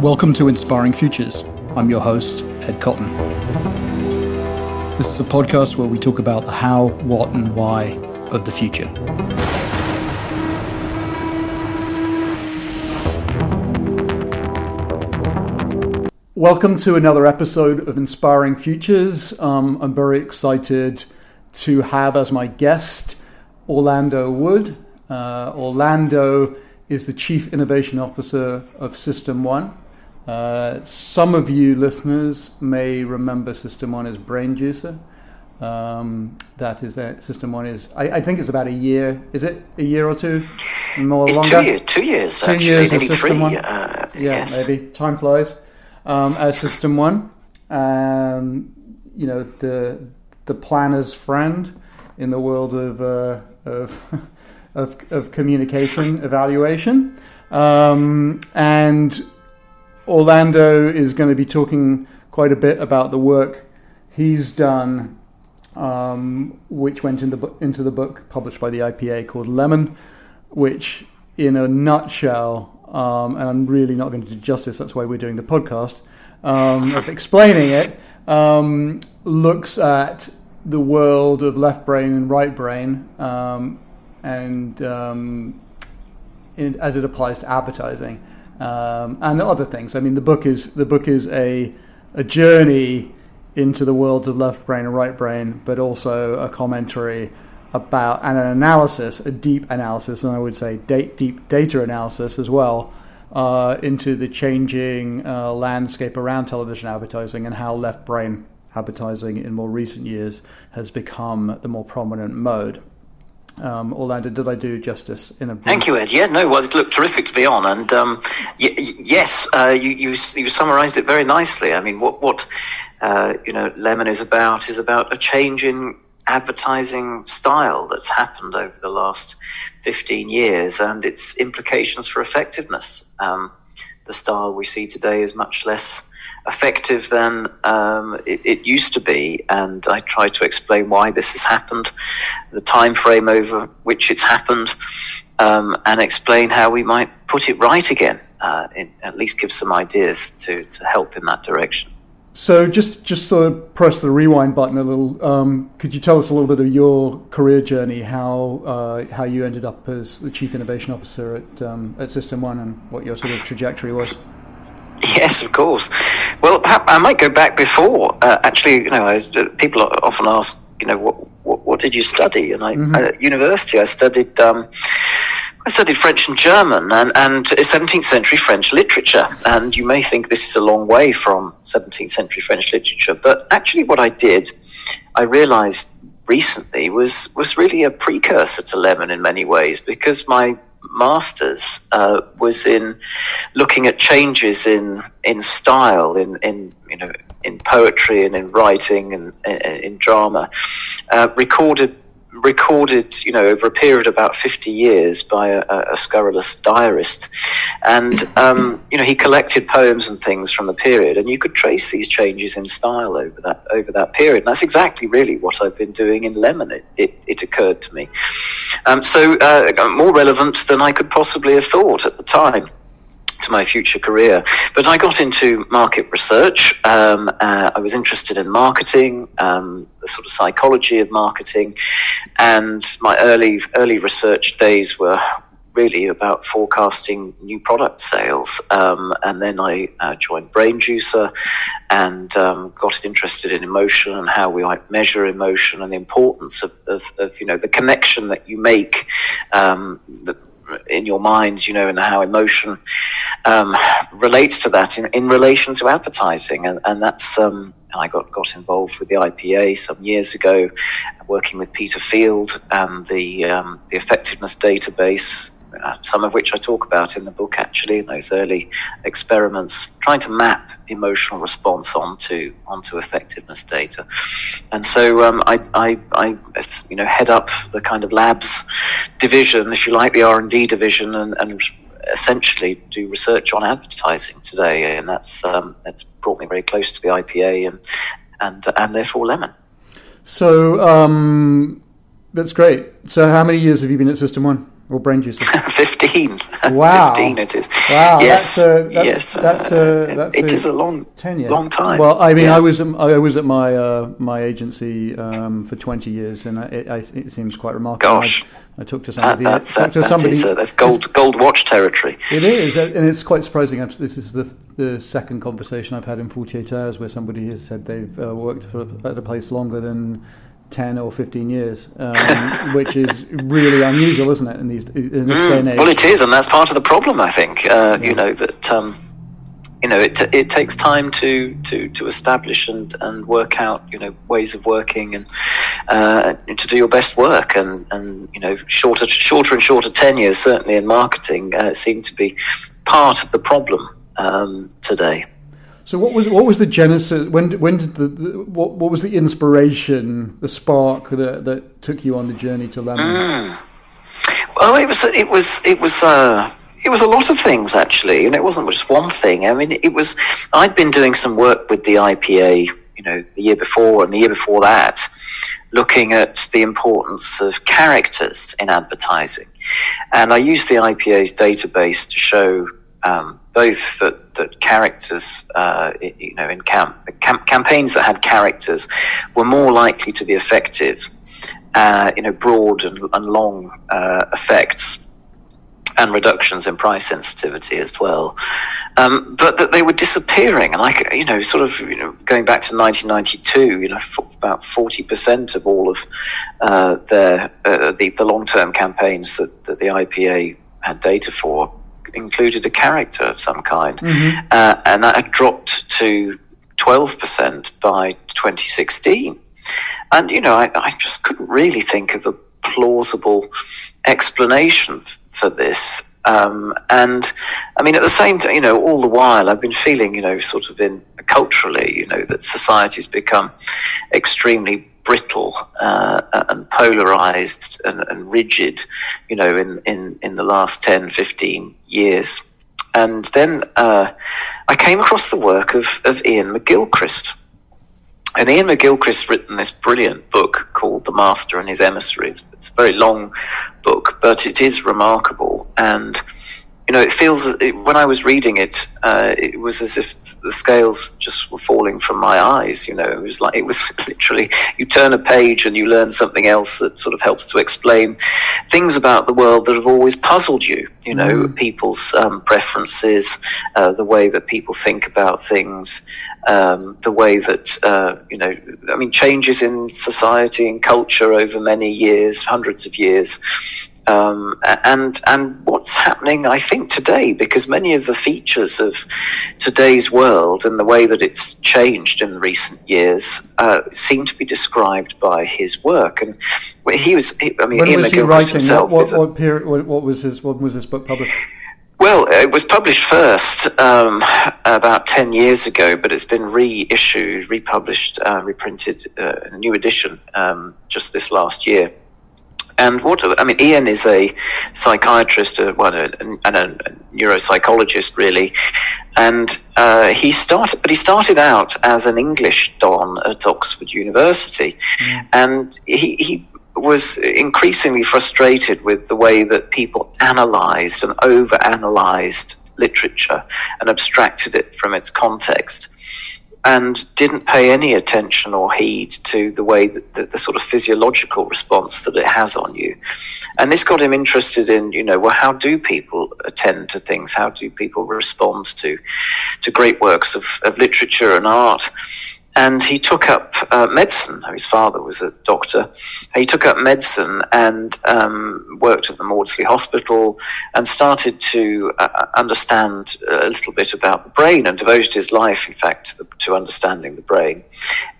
Welcome to Inspiring Futures. I'm your host, Ed Cotton. This is a podcast where we talk about the how, what, and why of the future. Welcome to another episode of Inspiring Futures. Um, I'm very excited to have as my guest Orlando Wood. Uh, Orlando is the Chief Innovation Officer of System One. Uh, some of you listeners may remember System One as BrainJuicer. Um, that is that System One is. I, I, think it's about a year. Is it a year or two? More it's longer. Two, year, two years. Two actually, years. Maybe System One. Uh, yeah, yes. maybe time flies. Um, as System One, um, you know the the planner's friend in the world of uh, of, of, of communication evaluation, um, and Orlando is going to be talking quite a bit about the work he's done, um, which went in the into the book published by the IPA called Lemon, which, in a nutshell, um, and I'm really not going to do justice. That's why we're doing the podcast um, of explaining it. Um, looks at the world of left brain and right brain, um, and um, in, as it applies to advertising um, and other things. I mean, the book is the book is a a journey into the worlds of left brain and right brain, but also a commentary about and an analysis, a deep analysis, and I would say deep data analysis as well, uh, into the changing uh, landscape around television advertising and how left brain advertising in more recent years has become the more prominent mode. Um, Orlando, did I do justice in a brief? Thank you, Ed. Yeah, no, well, it looked terrific to be on, and um, y- yes, uh, you, you, you summarised it very nicely. I mean, what what uh, you know, Lemon is about is about a change in advertising style that's happened over the last fifteen years, and its implications for effectiveness. Um, the style we see today is much less effective than um, it, it, used to be, and I try to explain why this has happened, the time frame over which it's happened, um, and explain how we might put it right again. Uh, in, at least give some ideas to, to help in that direction. So just just sort of press the rewind button a little. Um, could you tell us a little bit of your career journey, how uh, how you ended up as the chief innovation officer at um, at System One, and what your sort of trajectory was? Yes, of course. Well, I might go back before. Uh, actually, you know, uh, people often ask, you know, what, what, what did you study? And I, mm-hmm. at university, I studied. Um, I studied French and German and, and 17th century French literature. And you may think this is a long way from 17th century French literature, but actually, what I did, I realized recently was was really a precursor to Lemon in many ways because my masters uh, was in looking at changes in in style in in you know in poetry and in writing and, and in drama. Uh, recorded recorded, you know, over a period of about 50 years by a, a scurrilous diarist. And, um, you know, he collected poems and things from the period, and you could trace these changes in style over that, over that period. And that's exactly really what I've been doing in Lemon, it, it, it occurred to me. Um, so, uh, more relevant than I could possibly have thought at the time to my future career. But I got into market research. Um, uh, I was interested in marketing, um, the sort of psychology of marketing, and my early early research days were really about forecasting new product sales. Um, and then I uh, joined BrainJuicer and um, got interested in emotion and how we might measure emotion and the importance of, of, of you know the connection that you make um, in your minds, you know, and how emotion um, relates to that in, in relation to advertising. And, and that's, um, I got, got involved with the IPA some years ago, working with Peter Field and the, um, the effectiveness database some of which I talk about in the book actually, in those early experiments, trying to map emotional response onto onto effectiveness data. And so um, I, I, I, you know, head up the kind of labs division, if you like, the R and D division, and, and essentially do research on advertising today, and that's um, that's brought me very close to the IPA and and and therefore Lemon. So um, that's great. So how many years have you been at System One? Or BrainJuicer? 15. Wow. 15 it is. Wow. Yes. That's a, that's, yes. That's a, that's it a is a long, tenure. long time. Well, I mean, Yeah. I was at- I was at my uh, my agency um, for 20 years, and it, I, it seems quite remarkable. Gosh. I, I talked to That, somebody. that's, talked that, to somebody. that is, uh, that's gold, gold watch territory. It is, uh, and it's quite surprising. I've- This is the the second conversation I've had in 48 hours where somebody has said they've uh, worked for, at a place longer than 10 or 15 years, um, which is really unusual, isn't it? In these in this day and age. Well, it is, and that's part of the problem. I think uh, you know that um, you know it, it takes time to, to, to establish and, and work out you know ways of working and uh, to do your best work and, and you know shorter shorter and shorter tenures certainly in marketing uh, seem to be part of the problem um, today. So what was what was the genesis? When when did the, the what what was the inspiration, the spark that that took you on the journey to Lemon? Mm. Well, it was it was it was uh, it was a lot of things actually, and it wasn't just one thing. I mean, it was I'd been doing some work with the IPA, you know, the year before and the year before that, looking at the importance of characters in advertising, and I used the IPA's database to show. Um, both that, that characters, uh, you know, in camp, camp, campaigns that had characters were more likely to be effective uh, you know, broad and, and long uh, effects and reductions in price sensitivity as well. Um, but that they were disappearing, and like you know, sort of you know, going back to 1992, you know, about 40% of all of uh, their uh, the, the long-term campaigns that, that the IPA had data for included a character of some kind, uh, and that had dropped to 12% by 2016. And, you know, I, I just couldn't really think of a plausible explanation f- for this. Um, and I mean, at the same time, you know, all the while I've been feeling, you know, sort of in culturally, you know, that society's become extremely brittle uh, and polarized and, and rigid, you know, in, in, in the last 10, 15 years. And then uh, I came across the work of, of Iain McGilchrist. And Iain McGilchrist written this brilliant book called The Master and His Emissaries. It's a very long book, but it is remarkable. And, you know, it feels, it, when I was reading it, uh, it was as if the scales just were falling from my eyes, you know. It was like, it was literally, you turn a page and you learn something else that sort of helps to explain things about the world that have always puzzled you, you know, people's um, preferences, uh, the way that people think about things, um, the way that uh, you know, I mean, changes in society and culture over many years, hundreds of years, um, and and what's happening, I think, today, because many of the features of today's world and the way that it's changed in recent years uh, seem to be described by his work. And he was, he, I mean, When Iain was he writing? himself What, what, what period? What, what was his? What was this book published? well, it was published first um, about 10 years ago, but it's been reissued, republished, uh, reprinted, uh, a new edition um, just this last year. And what I mean, Iain is a psychiatrist, uh, well, a, and a, neuropsychologist, really. And uh, he started, but he started out as an English don at Oxford University, and he, he was increasingly frustrated with the way that people analysed and over-analysed literature and abstracted it from its context and didn't pay any attention or heed to the way that the, the sort of physiological response that it has on you. And this got him interested in, you know, well, how do people attend to things? How do people respond to, to great works of, of literature and art? And he took up uh, medicine. His father was a doctor. He took up medicine and um, worked at the Maudsley Hospital and started to uh, understand a little bit about the brain and devoted his life, in fact, to, the, to understanding the brain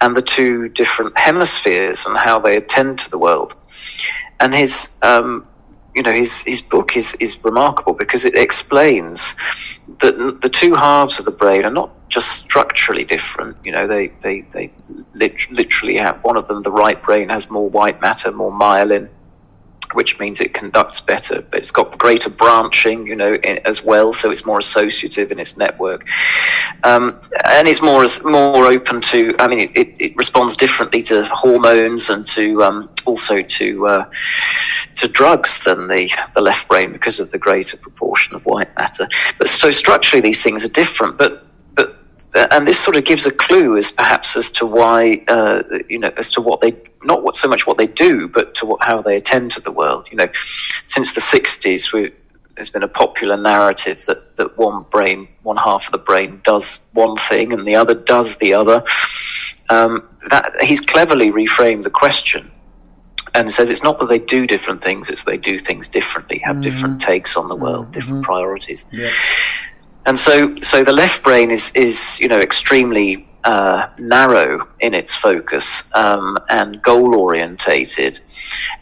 and the two different hemispheres and how they attend to the world. And his, um, you know, his, his book is, is remarkable because it explains that the two halves of the brain are not just structurally different. You know, they, they, they lit- literally have one of them, the right brain, has more white matter, more myelin, which means it conducts better, but it's got greater branching, you know, in, as well, so it's more associative in its network, um, and it's more more open to. I mean, it, it, responds differently to hormones and to um, also to uh, to drugs than the the left brain because of the greater proportion of white matter. But so structurally, these things are different, but and this sort of gives a clue as perhaps as to why uh, you know as to what they not what so much what they do but to what, how they attend to the world you know since the 60s we, there's been a popular narrative that, that one brain one half of the brain does one thing and the other does the other um, that he's cleverly reframed the question and says it's not that they do different things it's they do things differently have mm-hmm. different takes on the world mm-hmm. different priorities yeah and so so the left brain is is you know extremely uh, narrow in its focus um, and goal orientated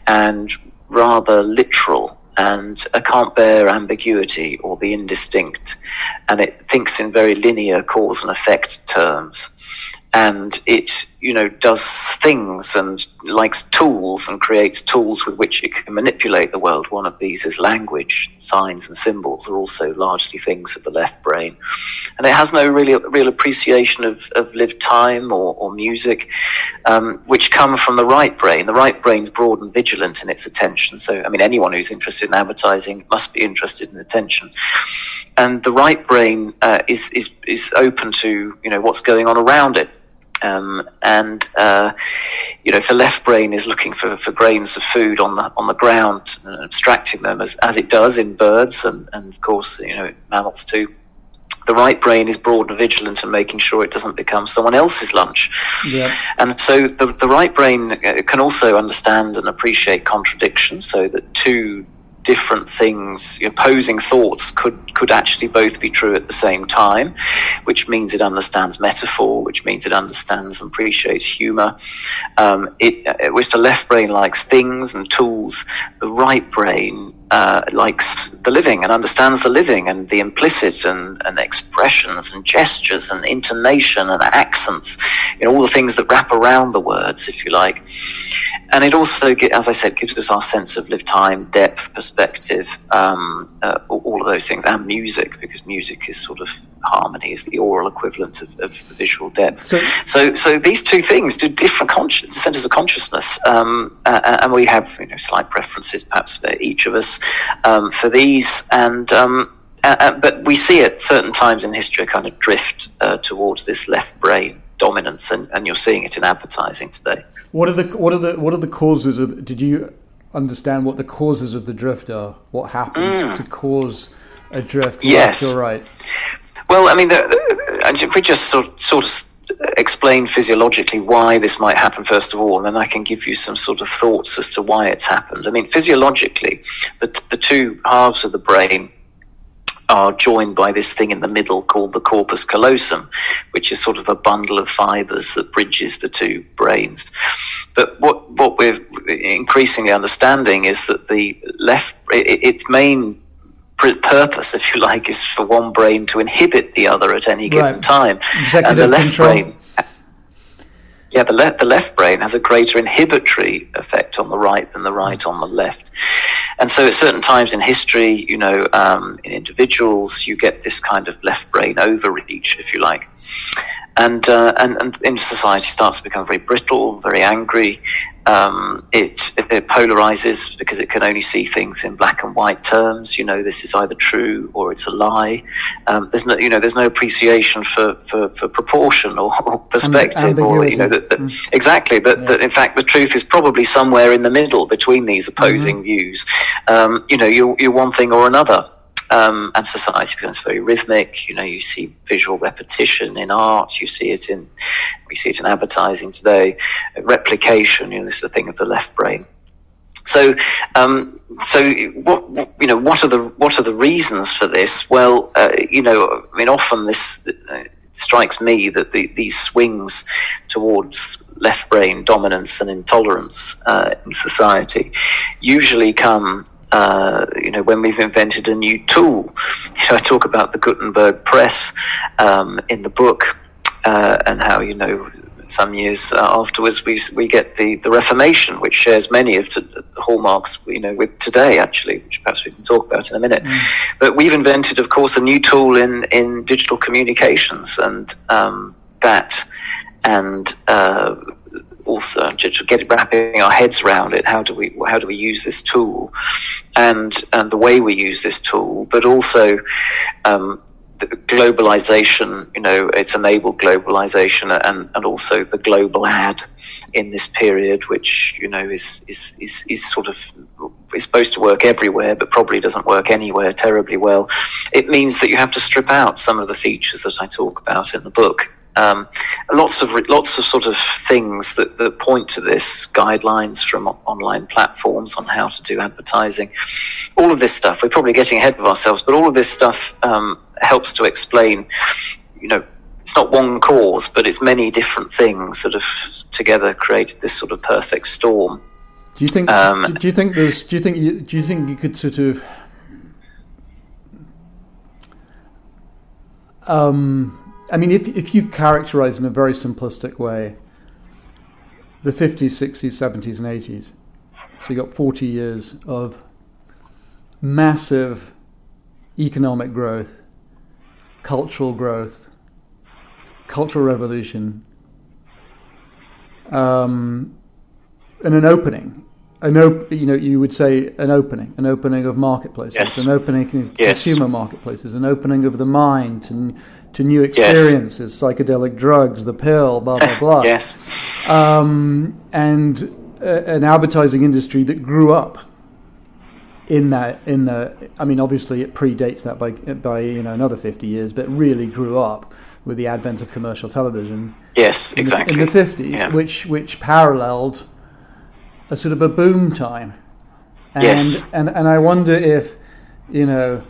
and rather literal and I can't bear ambiguity or be indistinct. And it thinks in very linear cause and effect terms. And it you know does things and likes tools and creates tools with which it can manipulate the world. One of these is language. Signs and symbols are also largely things of the left brain. And it has no really real appreciation of, of lived time or, or music um, which come from the right brain. The right brain's broad and vigilant in its attention. So i mean anyone who's interested in advertising must be interested in attention. And the right brain uh, is, is is open to you know what's going on around it um, and uh, you know, if the left brain is looking for, for grains of food on the on the ground, and abstracting them as, as it does in birds and, and of course you know mammals too. The right brain is broad and vigilant and making sure it doesn't become someone else's lunch. Yeah. And so the, the right brain uh, can also understand and appreciate contradiction, so that two different things, opposing thoughts could, could actually both be true at the same time, which means it understands metaphor, which means it understands and appreciates humor. Um, it, uh, which the left brain likes things and tools, the right brain uh, likes the living and understands the living and the implicit and, and expressions and gestures and intonation and accents, you know, all the things that wrap around the words, if you like. And it also, as I said, gives us our sense of live time, depth, perspective, um, uh, all of those things, and music, because music is sort of harmony, is the oral equivalent of, of visual depth. So, so, so, these two things do different centers of consciousness, um, uh, and we have you know, slight preferences, perhaps for each of us, um, for these, and um, uh, uh, but we see at certain times in history a kind of drift uh, towards this left brain dominance, and, and you're seeing it in advertising today. What are the what are the what are the causes of? Did you understand what the causes of the drift are? What happens mm. to cause a drift? Yes, you're right. Well, I mean, if we just sort sort of explain physiologically why this might happen first of all, and then I can give you some sort of thoughts as to why it's happened. I mean, physiologically, the, the two halves of the brain are joined by this thing in the middle called the corpus callosum, which is sort of a bundle of fibers that bridges the two brains. But what, what we're increasingly understanding is that the left, its main purpose, if you like, is for one brain to inhibit the other at any given right. time. Executive and the left control. brain yeah, the left the left brain has a greater inhibitory effect on the right than the right on the left, and so at certain times in history, you know, um, in individuals, you get this kind of left brain overreach, if you like, and, uh, and and in society starts to become very brittle, very angry, um, it, it, polarizes because it can only see things in black and white terms. You know, this is either true or it's a lie. Um, there's no, you know, there's no appreciation for, for, for proportion or, or perspective, or you know, that, that mm. exactly that, yeah. that in fact the truth is probably somewhere in the middle between these opposing mm-hmm. views. Um, you know, you're, you're one thing or another um, and society becomes very rhythmic. You know, you see visual repetition in art. You see it in we see it in advertising today. Replication. You know, this is a thing of the left brain. So, um, so what you know, what are the what are the reasons for this? Well, uh, you know, I mean, often this uh, strikes me that the, these swings towards left brain dominance and intolerance uh, in society usually come uh, you know, when we've invented a new tool. You know, I talk about the Gutenberg press um, in the book uh, and how, you know, some years uh, afterwards, we we get the, the Reformation, which shares many of the hallmarks, you know, with today actually, which perhaps we can talk about in a minute. Mm. But we've invented, of course, a new tool in in digital communications, and um, that and uh, also just get wrapping our heads around it. How do we how do we use this tool, and and the way we use this tool, but also. Um, globalization, you know, it's enabled globalization and, and also the global ad in this period, which, you know, is, is, is, is sort of, is supposed to work everywhere, but probably doesn't work anywhere terribly well. It means that you have to strip out some of the features that I talk about in the book um, lots of lots of sort of things that, that point to this guidelines from online platforms on how to do advertising. All of this stuff we're probably getting ahead of ourselves but all of this stuff um, helps to explain you know it's not one cause but it's many different things that have together created this sort of perfect storm. Do you think um, do you think there's do you think you, do you think you could sort of um I mean, if, if you characterize in a very simplistic way the 50s, 60s, 70s, and 80s, so you got 40 years of massive economic growth, cultural growth, cultural revolution, um, and an opening. An op- you know, you would say an opening, an opening of marketplaces, yes. an opening of yes. consumer marketplaces, an opening of the mind and to new experiences, yes. psychedelic drugs, the pill, blah blah blah. yes. Um, and uh, an advertising industry that grew up in that in the. I mean, obviously it predates that by by you know another fifty years, but really grew up with the advent of commercial television. Yes, in exactly. The, in the fifties, yeah. which which paralleled a sort of a boom time. And, yes. and and I wonder if, you know,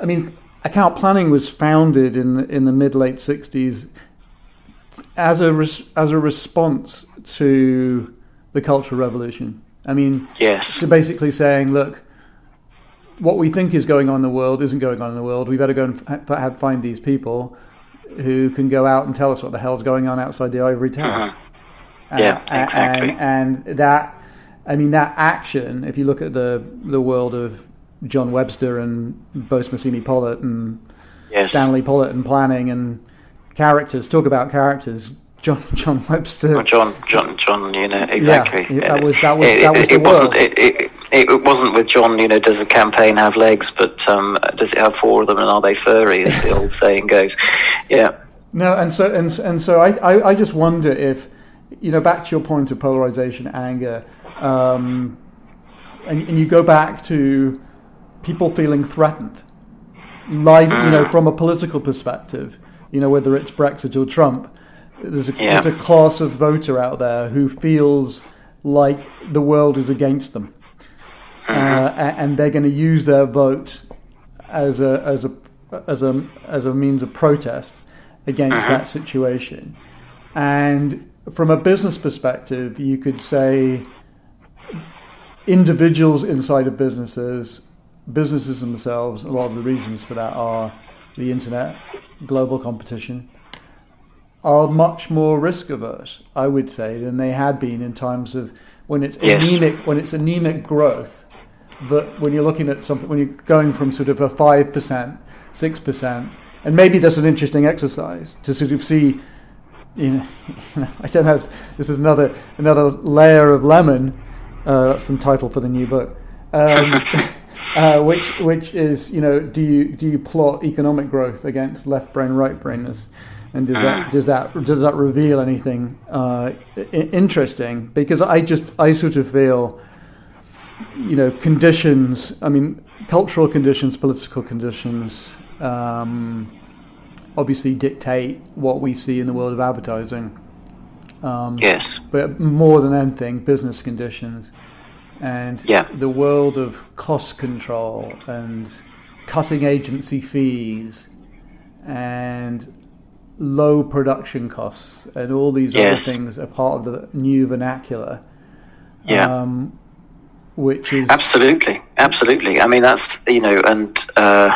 I mean, account planning was founded in the, in the mid late 60s as a res, as a response to the cultural revolution. I mean, yes, to basically saying, look, what we think is going on in the world isn't going on in the world. We better go and f- find these people who can go out and tell us what the hell's going on outside the ivory tower. Uh-huh. Yeah, uh, exactly. And, and that, I mean, that action. If you look at the the world of John Webster and Boase Massimi Pollitt and yes. Stanley Pollitt and planning and characters. Talk about characters. John John Webster. Oh, John John John. You know exactly. Yeah, that was that was it, that was it, the it world. Wasn't, it, it, wasn't with John. You know, does the campaign have legs? But um, does it have four of them? And are they furry? As the old saying goes. Yeah. No, and so and and so I, I, I just wonder if you know back to your point of polarization, anger, um, and, and you go back to people feeling threatened, live, you know, mm. from a political perspective, you know, whether it's Brexit or Trump, there's a, yeah. there's a class of voter out there who feels like the world is against them, mm-hmm. uh, and they're going to use their vote as a as a as a as a means of protest against mm-hmm. that situation. And from a business perspective, you could say individuals inside of businesses businesses themselves, a lot of the reasons for that are the internet, global competition, are much more risk averse, I would say, than they had been in times of when it's yes. anemic when it's anemic growth. But when you're looking at something, when you're going from sort of a five percent, six percent, and maybe that's an interesting exercise to sort of see. You know, I don't know. This is another another layer of lemon. Uh, that's the title for the new book. Um, uh, which which is you know do you do you plot economic growth against left brain right brainness, and does that mm. does that does that reveal anything uh, interesting? Because I just I sort of feel you know conditions. I mean cultural conditions, political conditions. Um, obviously dictate what we see in the world of advertising. Um, yes. But more than anything, business conditions and yeah. the world of cost control and cutting agency fees and low production costs and all these yes. other things are part of the new vernacular. Yeah. Um, which is absolutely, absolutely. I mean, that's you know, and uh,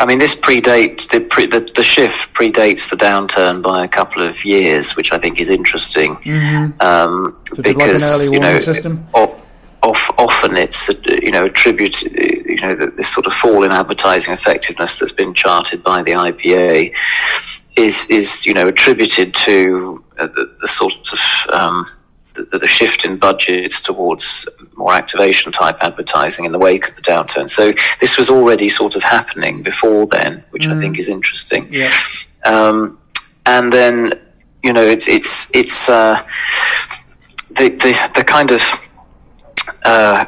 I mean, this predates the, pre, the, the shift predates the downturn by a couple of years, which I think is interesting Mm-hmm. um, So it's like an because early you know system? o- of, often it's uh, you know attributed you know this sort of fall in advertising effectiveness that's been charted by the IPA is is you know attributed to uh, the, the sort of um, the, the shift in budgets towards more activation type advertising in the wake of the downturn. So this was already sort of happening before then, which I Mm. think is interesting. Yeah. Um, and then you know it's it's it's uh, the the the kind of uh,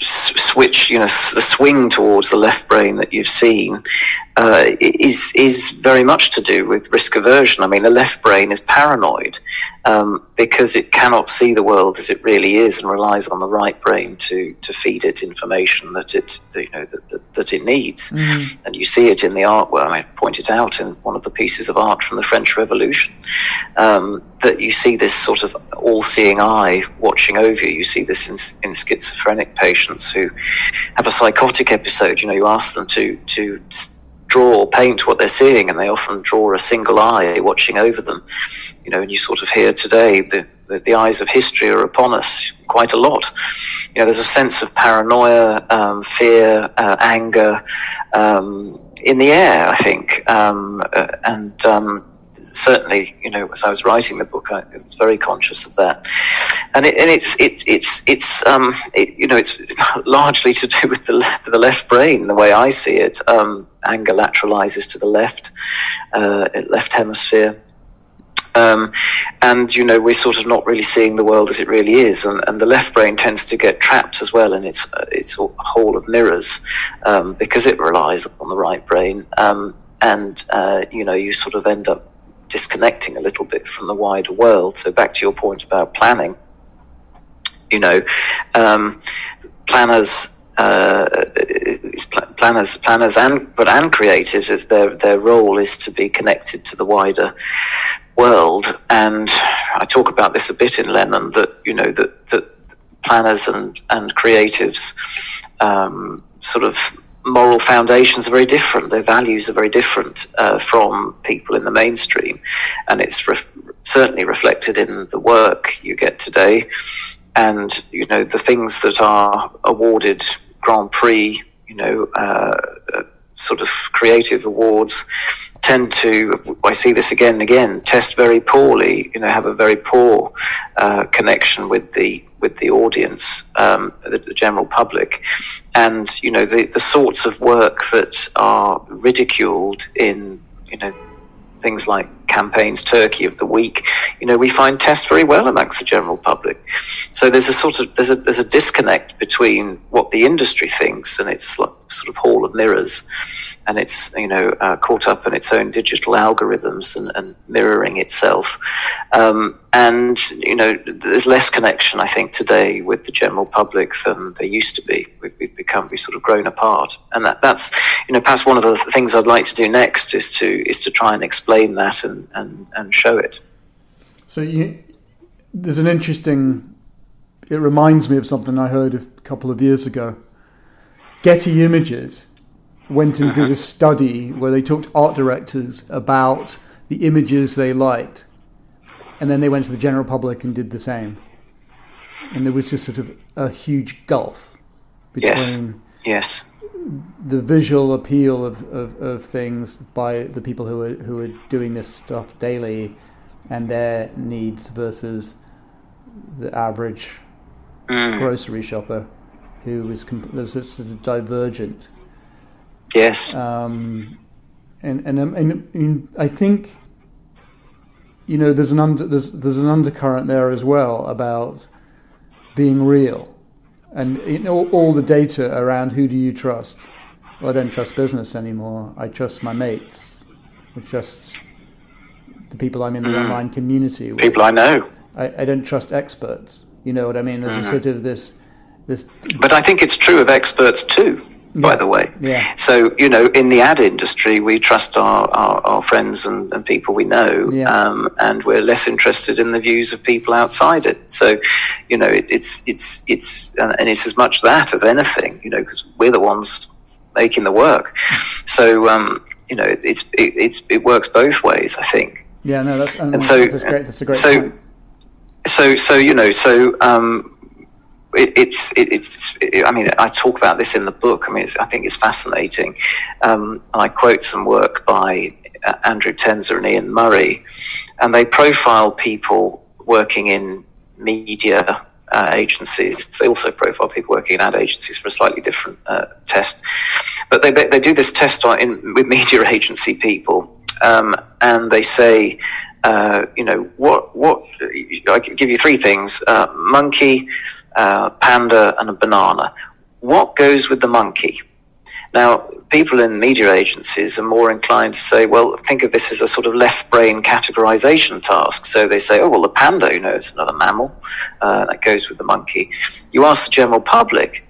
switch, you know, the swing towards the left brain that you've seen uh, is is very much to do with risk aversion. I mean, the left brain is paranoid um, because it cannot see the world as it really is and relies on the right brain to to feed it information that it that, you know that, that, that it needs. Mm. And you see it in the artwork. I point it out in one of the pieces of art from the French Revolution. Um, that you see this sort of all-seeing eye watching over you. You see this in, in schizophrenic patients who have a psychotic episode. You know, you ask them to to draw or paint what they're seeing, and they often draw a single eye watching over them. You know, and you sort of hear today the, the, the eyes of history are upon us quite a lot. You know, there's a sense of paranoia, um, fear, uh, anger um, in the air, I think, um, uh, and um, certainly, you know, as I was writing the book, I was very conscious of that, and, it, and it's it, it's it's um, it, you know it's largely to do with the left, the left brain, the way I see it. Um, anger lateralizes to the left, uh, left hemisphere. Um, and you know we're sort of not really seeing the world as it really is, and, and the left brain tends to get trapped as well in its its hole of mirrors um, because it relies on the right brain, um, and uh, you know you sort of end up disconnecting a little bit from the wider world. So back to your point about planning, you know, um, planners. Uh, planners, planners, and but and creatives, is their their role is to be connected to the wider world. And I talk about this a bit in Lemon that you know that that planners and and creatives um, sort of moral foundations are very different. Their values are very different uh, from people in the mainstream, and it's ref- certainly reflected in the work you get today. And you know the things that are awarded Grand Prix, you know, uh, sort of creative awards tend to, I see this again and again, test very poorly. You know, have a very poor uh, connection with the with the audience, um, the, the general public, and you know the the sorts of work that are ridiculed in you know things like Campaign's Turkey of the week, you know, we find test very well amongst the general public. So there's a sort of there's a there's a disconnect between what the industry thinks and its sort of hall of mirrors, and it's you know uh, caught up in its own digital algorithms and, and mirroring itself. Um, and you know, there's less connection, I think, today with the general public than there used to be. We've, we've become we've sort of grown apart, and that, that's you know perhaps one of the things I'd like to do next is to is to try and explain that and and, and show it. So you, there's an interesting. It reminds me of something I heard a couple of years ago. Getty Images went and did a study where they talked to art directors about the images they liked, and then they went to the general public and did the same. And there was just sort of a huge gulf between Yes. the visual appeal of, of, of things by the people who are who are doing this stuff daily and their needs versus the average Mm. grocery shopper who is comp- there's a sort of divergent Yes. um, and and, um, and, and I think you know there's an under, there's there's an undercurrent there as well about being real and you know, all the data around who do you trust. Well, I don't trust business anymore. I trust my mates. I trust the people I'm in the Mm. online community with. People I know. I, I don't trust experts. You know what I mean? There's a Mhm. sort of this this But I think it's true of experts too, by the way. Yeah. So, you know, in the ad industry, we trust our, our, our friends and, and people we know, Yeah. um, and we're less interested in the views of people outside it. So, you know, it, it's, it's, it's, and, and it's as much that as anything, you know, because we're the ones making the work. so um, you know, it, it's it, it's it works both ways. I think. Yeah, no, that's and, and so that's, great, that's a great. So, point. so so you know, so um, it, it's it, it's it, I mean I talk about this in the book. I mean I think it's fascinating. Um, I quote some work by uh, Andrew Tenzer and Ian Murray, and they profile people working in media uh, agencies. They also profile people working in ad agencies for a slightly different uh, test. But they, they do this test on, in, with media agency people, um, and they say, uh, you know, what what I give you three things: uh, monkey, uh, panda, and a banana. What goes with the monkey? Now, people in media agencies are more inclined to say, well, think of this as a sort of left brain categorization task. So they say, oh, well, the panda, you know, is another mammal. Uh, that goes with the monkey. You ask the general public,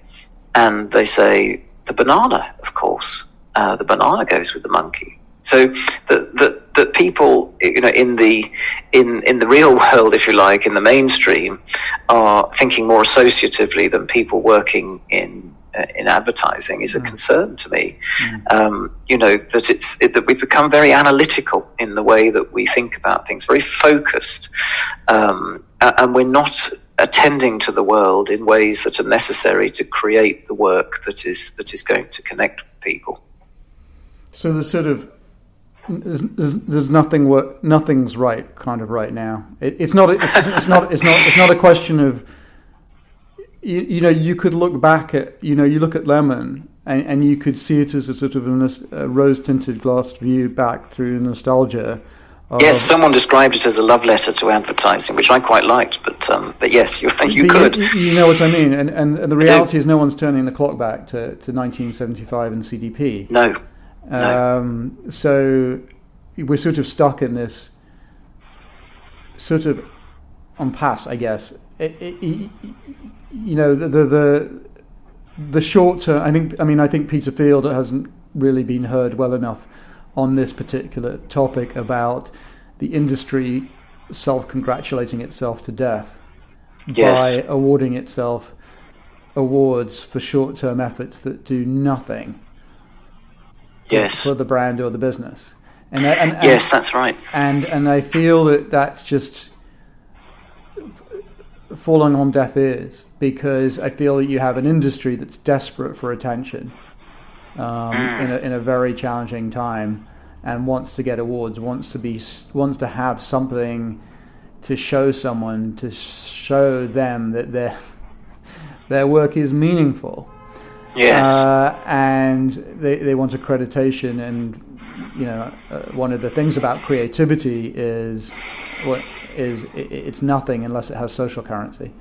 and they say, the banana, of course. Uh, the banana goes with the monkey. So that that that people, you know, in the in in the real world, if you like, in the mainstream, are thinking more associatively than people working in uh, in advertising is a mm. concern to me. Mm. Um, you know that it's it, that we've become very analytical in the way that we think about things, very focused, um, and we're not attending to the world in ways that are necessary to create the work that is that is going to connect people. So the sort of there's, there's nothing what nothing's right kind of right now. It, it's not it's, it's not it's not it's not a question of you, you, know you could look back at you know you look at lemon and, and you could see it as a sort of a, rose tinted glass view back through nostalgia. yes, someone described it as a love letter to advertising, which I quite liked. But um, but yes, you you could. You, you, know what I mean, and and, and the reality is no one's turning the clock back to, to 1975 and CDP. No. Um, so we're sort of stuck in this sort of impasse, I guess. It, it, it, you know, the, the, the the short term. I think. I mean, I think Peter Field hasn't really been heard well enough on this particular topic about the industry self-congratulating itself to death yes. by awarding itself awards for short-term efforts that do nothing yes. for the brand or the business. And, and, and yes, that's right. And and I feel that that's just falling on deaf ears because I feel that you have an industry that's desperate for attention um, mm. in, a, in a very challenging time and wants to get awards, wants to be, wants to have something to show someone, to show them that their their work is meaningful. Yes. Uh, and they, they want accreditation. And, you know, uh, one of the things about creativity is, what is it, it's nothing unless it has social currency.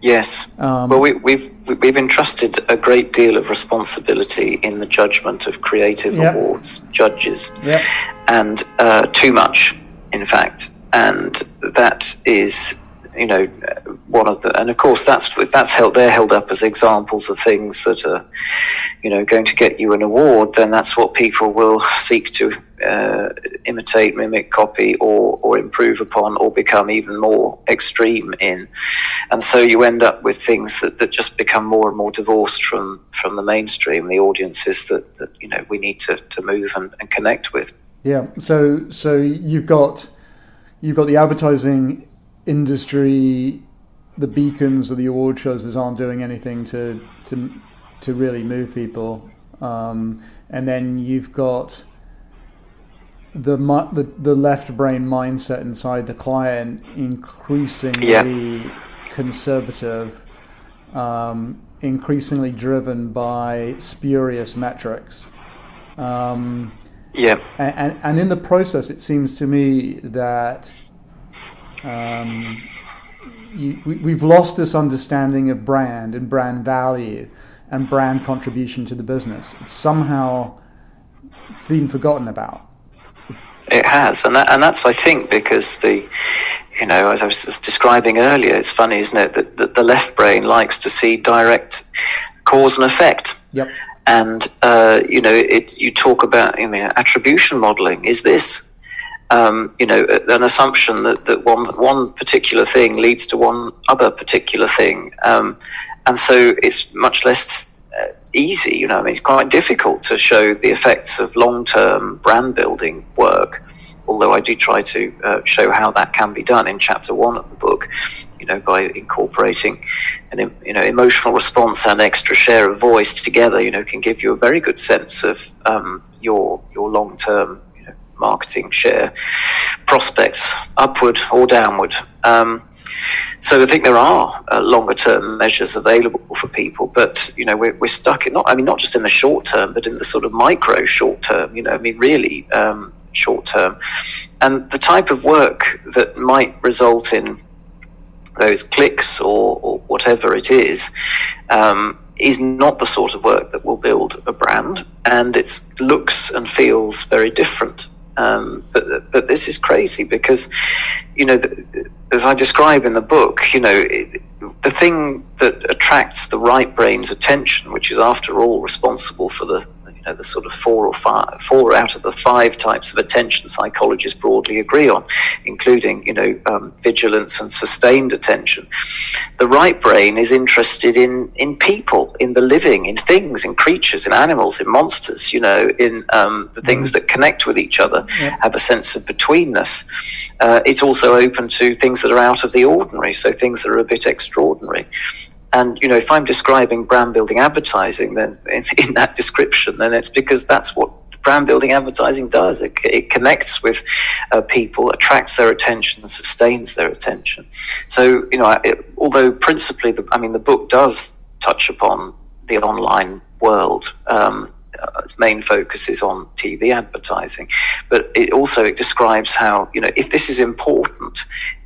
Yes. Um, well, we, we've we've entrusted a great deal of responsibility in the judgment of creative yep. awards judges, yep. and uh, too much, in fact, and that is you know, one of the, and of course that's that's held they're held up as examples of things that are, you know, going to get you an award. Then that's what people will seek to uh, imitate, mimic, copy, or or improve upon, or become even more extreme in. And so you end up with things that, that just become more and more divorced from from the mainstream, the audiences that, that you know we need to, to move and, and connect with. Yeah. So so you've got you've got the advertising industry, the beacons or the award shows aren't doing anything to to to really move people. Um, and then you've got the, the the left brain mindset inside the client increasingly yeah. conservative, um, increasingly driven by spurious metrics. Um, yeah, and, and in the process, it seems to me that um, you, we, have lost this understanding of brand and brand value and brand contribution to the business. It's somehow been forgotten about. It has, and that, and that's I think because the you know, as I was describing earlier, it's funny, isn't it, that, that the left brain likes to see direct cause and effect. Yep. And uh, you know, it, you talk about I mean, attribution modeling. Is this um, you know, an assumption that, that one one particular thing leads to one other particular thing, um, and so it's much less easy. You know, I mean, it's quite difficult to show the effects of long-term brand building work. Although I do try to uh, show how that can be done in chapter one of the book, you know, by incorporating an you know emotional response and extra share of voice together, you know, can give you a very good sense of um, your your long-term marketing share prospects, upward or downward. Um, so I think there are uh, longer term measures available for people, but you know we're, we're stuck in not I mean not just in the short term, but in the sort of micro short term. You know, I mean really um, short term, and the type of work that might result in those clicks or, or whatever it is. Um, is not the sort of work that will build a brand, and it looks and feels very different. Um, but but this is crazy because, you know, as I describe in the book, you know, it, the thing that attracts the right brain's attention, which is after all responsible for the know, the sort of four or five, four out of the five types of attention psychologists broadly agree on, including, you know, um, vigilance and sustained attention. The right brain is interested in, in people, in the living, in things, in creatures, in animals, in monsters, you know, in um, the things mm. that connect with each other, yeah. have a sense of betweenness. Uh, it's also open to things that are out of the ordinary, so things that are a bit extraordinary. And you know, if I'm describing brand building advertising, then in, in that description, then it's because that's what brand building advertising does. It, it connects with uh, people, attracts their attention, sustains their attention. So you know, it, although principally, the, I mean, the book does touch upon the online world. Um, uh, its main focus is on TV advertising, but it also it describes how you know if this is important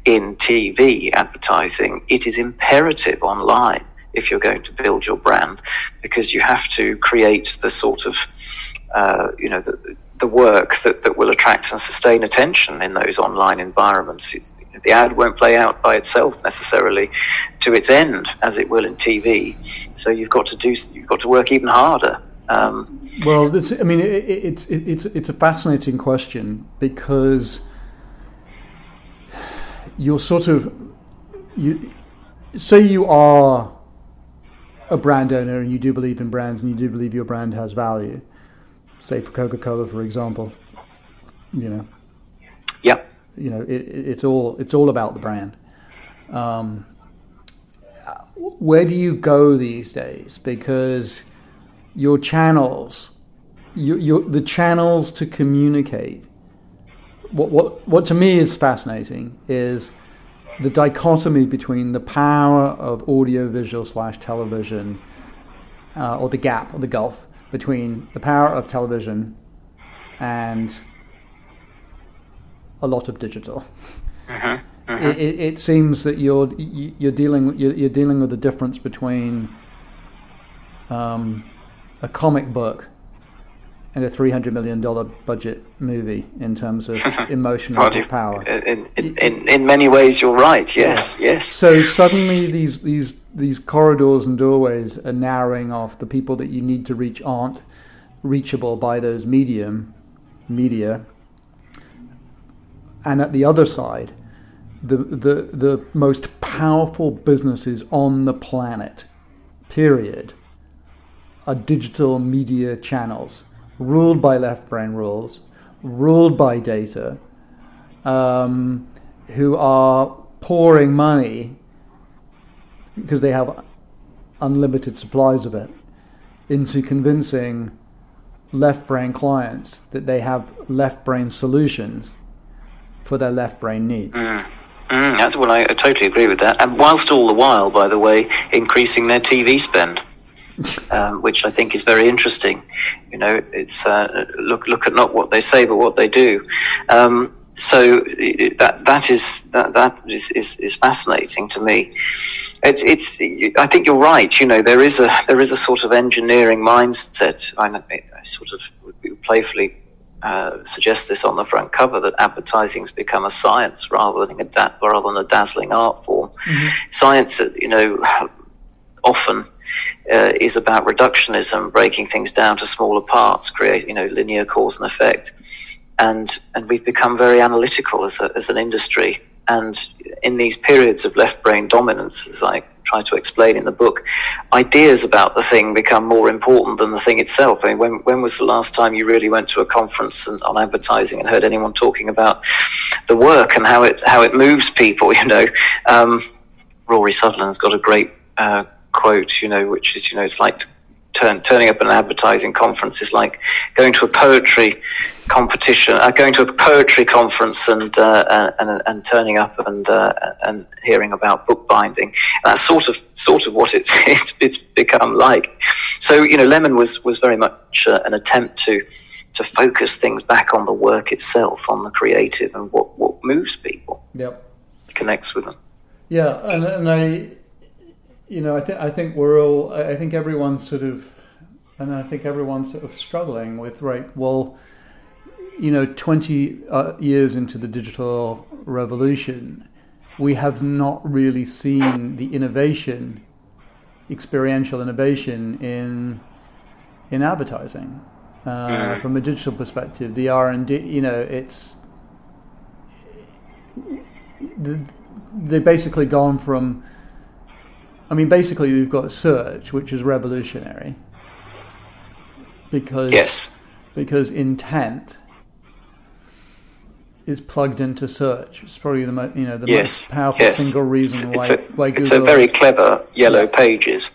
in TV advertising, it is imperative online if you're going to build your brand because you have to create the sort of uh, you know the, the work that, that will attract and sustain attention in those online environments. It's, the ad won't play out by itself necessarily to its end as it will in TV. So you've got to do you've got to work even harder. Um, well, I mean, it, it's it, it's it's a fascinating question because you're sort of you say you are a brand owner and you do believe in brands and you do believe your brand has value. Say for Coca Cola, for example, you know. Yeah. You know, it, it's all it's all about the brand. Um, where do you go these days? Because your channels, your, your, the channels to communicate what, what, what to me is fascinating is the dichotomy between the power of audiovisual slash television, uh, or the gap or the gulf between the power of television and a lot of digital. Uh-huh, uh-huh. It, it, it, seems that you're you're dealing you're, you're dealing with the difference between um, a comic book and a three hundred million dollar budget movie in terms of emotional power. In, in, in, in, many ways, you're right. Yes, yeah. yes. So suddenly, these these these corridors and doorways are narrowing off. The people that you need to reach aren't reachable by those medium media. And at the other side, the the the most powerful businesses on the planet, period, are digital media channels ruled by left brain rules, ruled by data, um, who are pouring money because they have unlimited supplies of it into convincing left brain clients that they have left brain solutions for their left brain needs. Mm. Mm, that's well, I, I totally agree with that. And whilst all the while, by the way, increasing their TV spend um, which I think is very interesting. You know, it's uh, look look at not what they say, but what they do. Um, so that that is that that is, is, is fascinating to me. It's it's. I think you're right. You know, there is a there is a sort of engineering mindset. I, I sort of playfully uh, suggest this on the front cover that advertising's become a science rather than a da- rather than a dazzling art form. Mm-hmm. Science, you know, often uh, is about reductionism, breaking things down to smaller parts, create you know linear cause and effect, and and we've become very analytical as a, as an industry. And in these periods of left brain dominance, as I try to explain in the book, ideas about the thing become more important than the thing itself. I mean, when when was the last time you really went to a conference and, on advertising and heard anyone talking about the work and how it how it moves people? You know, um, Rory Sutherland's got a great uh, quote, you know, which is you know it's like turn, turning up at an advertising conference is like going to a poetry competition, uh, going to a poetry conference and uh, and, and turning up and uh, and hearing about bookbinding. And that's sort of sort of what it's, it's it's become like. So you know, Lemon was was very much uh, an attempt to to focus things back on the work itself, on the creative, and what what moves people. Yep, connects with them. Yeah, and, and I you know, I think I think we're all. I think everyone's sort of, and I think everyone's sort of struggling with right. Well, you know, twenty uh, years into the digital revolution, we have not really seen the innovation, experiential innovation in in advertising. Uh, mm. from a digital perspective, the R and D, you know, it's the, they've basically gone from I mean, basically, you've got search, which is revolutionary because yes. because intent is plugged into search. It's probably the most you know the yes. most powerful yes. single reason it's, why, a, why Google. It's a very clever yellow pages.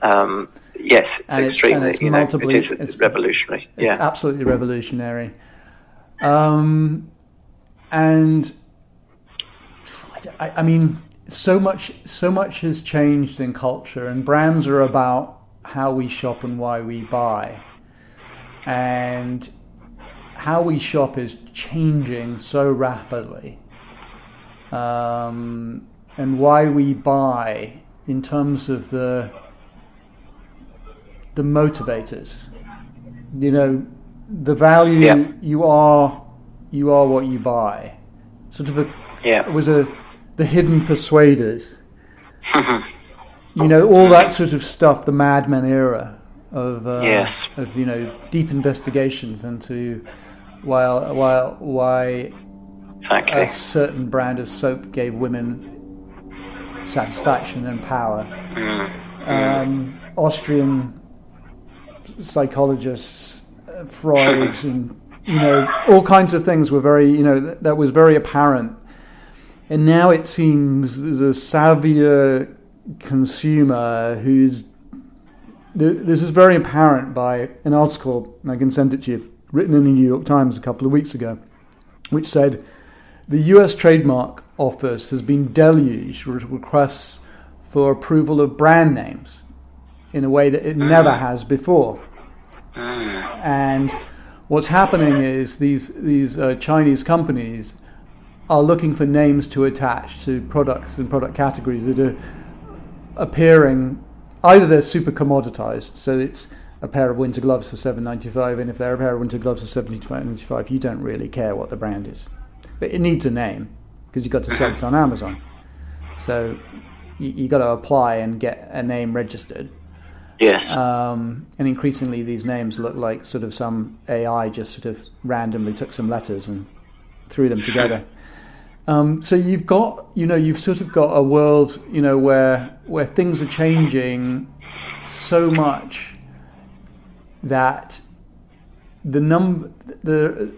Um, yes, it's and extremely. It's, you know, it is it's, revolutionary. It's yeah, absolutely revolutionary. Um, and I, I mean, so much so much has changed in culture and brands are about how we shop and why we buy and how we shop is changing so rapidly um, and why we buy in terms of the the motivators you know the value yeah. you are you are what you buy sort of a yeah. it was a the hidden persuaders. you know, all that sort of stuff, the Mad Men era of, uh, yes. of you know, deep investigations into why, why, why exactly. a certain brand of soap gave women satisfaction and power. Mm. Um, Austrian psychologists, uh, Freud, and you know, all kinds of things were very, you know, that, that was very apparent and now it seems there's a savvier consumer who's. This is very apparent by an article, and I can send it to you, written in the New York Times a couple of weeks ago, which said the US Trademark Office has been deluged with requests for approval of brand names in a way that it never mm. has before. Mm. And what's happening is these these uh, Chinese companies are looking for names to attach to products and product categories that are appearing either they're super commoditized, so it's a pair of winter gloves for seven ninety five, and if they're a pair of winter gloves for seventy ninety five, you don't really care what the brand is, but it needs a name because you've got to sell it on Amazon. So you, you got to apply and get a name registered. Yes. Um, and increasingly, these names look like sort of some AI just sort of randomly took some letters and threw them together. Um, so you've got, you know, you've sort of got a world, you know, where where things are changing so much that the number, the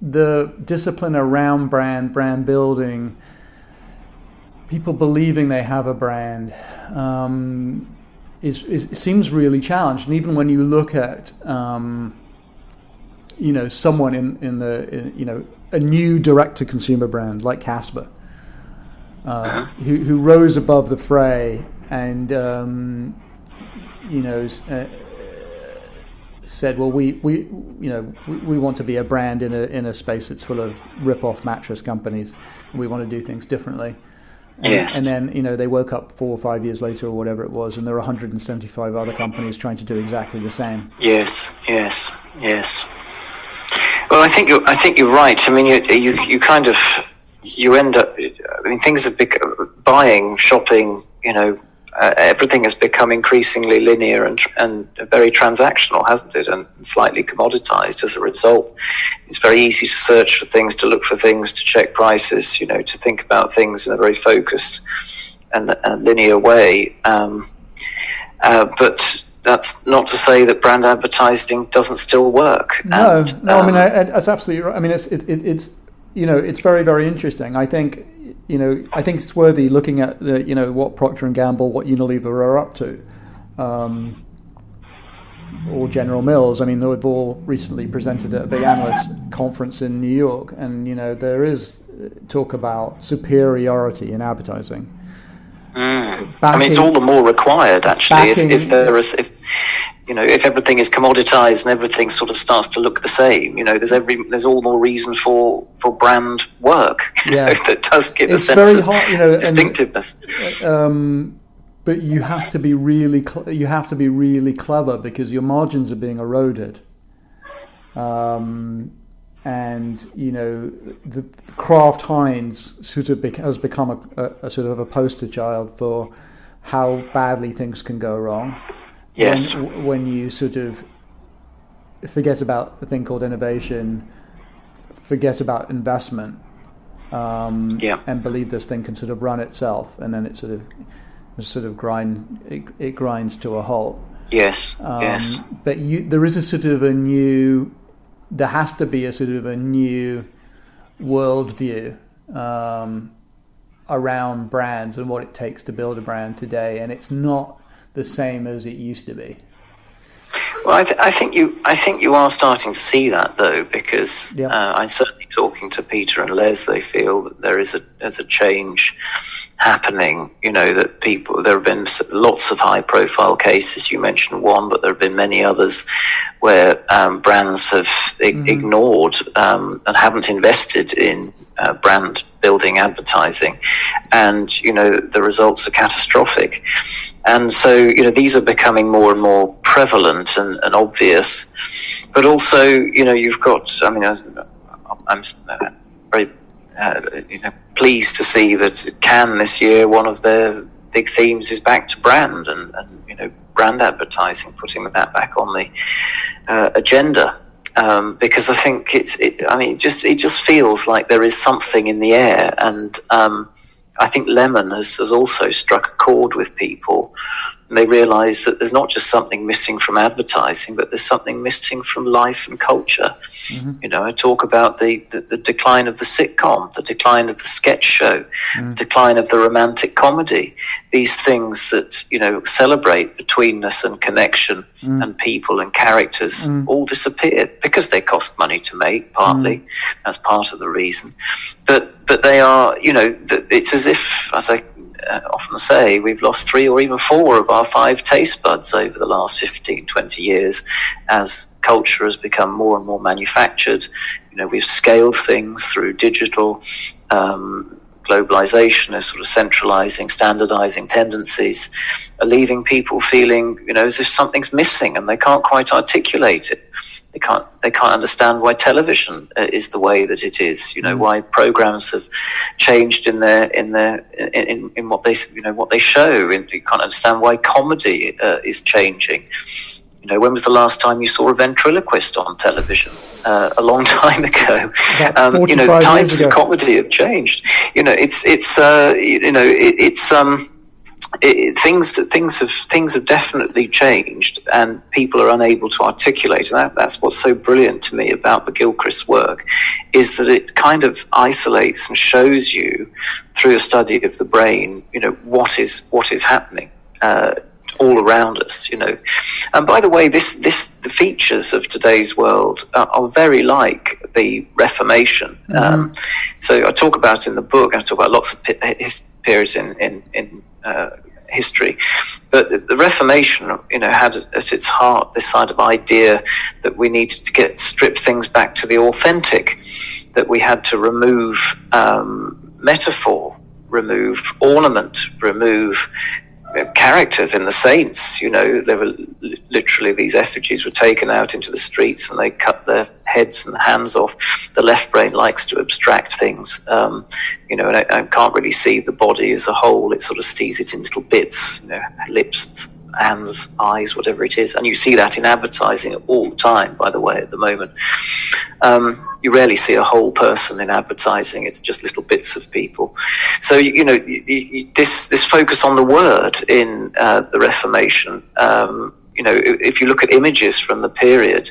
the discipline around brand, brand building, people believing they have a brand, um, is, is seems really challenged. And even when you look at um, you know someone in in the in, you know a new direct to consumer brand like Casper, uh, uh-huh. who who rose above the fray and um, you know uh, said, well, we, we you know we, we, want to be a brand in a in a space that's full of rip off mattress companies, we want to do things differently. And, yes. and then you know they woke up four or five years later or whatever it was, and there are 175 other companies trying to do exactly the same. Yes, yes, yes. Well, I think you're, I think you're right. I mean, you, you, you kind of, you end up, I mean, things have become, buying, shopping, you know, uh, everything has become increasingly linear and, and very transactional, hasn't it? And slightly commoditized as a result. It's very easy to search for things, to look for things, to check prices, you know, to think about things in a very focused and, and linear way. Um, uh, but that's not to say that brand advertising doesn't still work. No, and, no. Um, I mean, I, I, that's absolutely right. I mean, it's it, it, it's you know, it's very very interesting. I think you know, I think it's worthy looking at the, you know what Procter and Gamble, what Unilever are up to. Um, or General Mills. I mean, they've all recently presented at a big analyst conference in New York, and you know there is talk about superiority in advertising. Mm. I mean, it's all the more required actually if, if there is if you know if everything is commoditized and everything sort of starts to look the same. You know, there's every there's all more reason for for brand work. Yeah. Know, that does give it's a sense very of hard, you know, distinctiveness. And, um, but you have to be really cl- you have to be really clever because your margins are being eroded. Um, and you know the Kraft Heinz sort of bec- has become a, a, a, sort of a poster child for how badly things can go wrong. Yes, when, when you sort of forget about the thing called innovation, forget about investment, um, yeah. and believe this thing can sort of run itself, and then it sort of sort of grind it, it grinds to a halt. Yes, um, yes. But you, there is a sort of a new there has to be a sort of a new worldview um, around brands and what it takes to build a brand today, and it's not the same as it used to be. Well, I, th- I think you, I think you are starting to see that though, because yeah. uh, I'm certainly talking to Peter and Les. They feel that there is a there's a change happening. You know that people there have been lots of high profile cases. You mentioned one, but there have been many others where um, brands have mm-hmm. ignored um, and haven't invested in uh, brand building advertising, and you know the results are catastrophic. And so you know these are becoming more and more prevalent and, and obvious, but also you know you've got. I mean, I'm very uh, you know pleased to see that Cannes this year one of their big themes is back to brand and, and you know brand advertising, putting that back on the uh, agenda. Um, because I think it's, it, I mean, it just it just feels like there is something in the air, and um, I think Lemon has, has also struck a chord with people and they realize that there's not just something missing from advertising, but there's something missing from life and culture. Mm-hmm. You know, I talk about the, the, the, decline of the sitcom, the decline of the sketch show, mm-hmm. the decline of the romantic comedy. These things that, you know, celebrate betweenness and connection mm-hmm. and people and characters mm. all disappeared because they cost money to make, partly. Mm. That's part of the reason. But, but they are, you know, it's as if, as I often say we've lost three or even four of our five taste buds over the last 15, 20 years as culture has become more and more manufactured. You know, we've scaled things through digital. Um, globalization is sort of centralizing, standardizing tendencies, leaving people feeling, you know, as if something's missing and they can't quite articulate it. They can't they can't understand why television uh, is the way that it is. You know mm. why programs have changed in their in their in, in what they you know what they show. And you can't understand why comedy uh, is changing. You know, when was the last time you saw a ventriloquist on television? Uh, a long time ago. Um, you know, times of comedy have changed. You know, it's it's uh, you know it, it's um it, things things have things have definitely changed, and people are unable to articulate. And that, that's what's so brilliant to me about McGilchrist's work, is that it kind of isolates and shows you through a study of the brain, you know, what is what is happening. Uh, all around us, you know. And by the way, this, this, the features of today's world are, are very like the Reformation. Mm-hmm. Um, so I talk about in the book, I talk about lots of his periods in, in, in uh, history. But the Reformation, you know, had at its heart this kind of idea that we needed to get strip things back to the authentic, that we had to remove um, metaphor, remove ornament, remove characters in the saints. You know, there were literally these effigies were taken out into the streets and they cut their heads and hands off. The left brain likes to abstract things, um, you know, and I, I, can't really see the body as a whole. It sort of sees it in little bits, you know, lips, hands, eyes, whatever it is. And you see that in advertising all the time, by the way, at the moment. Um, you rarely see a whole person in advertising. It's just little bits of people. So, you know, this, this focus on the word in uh, the Reformation, um, you know, if you look at images from the period,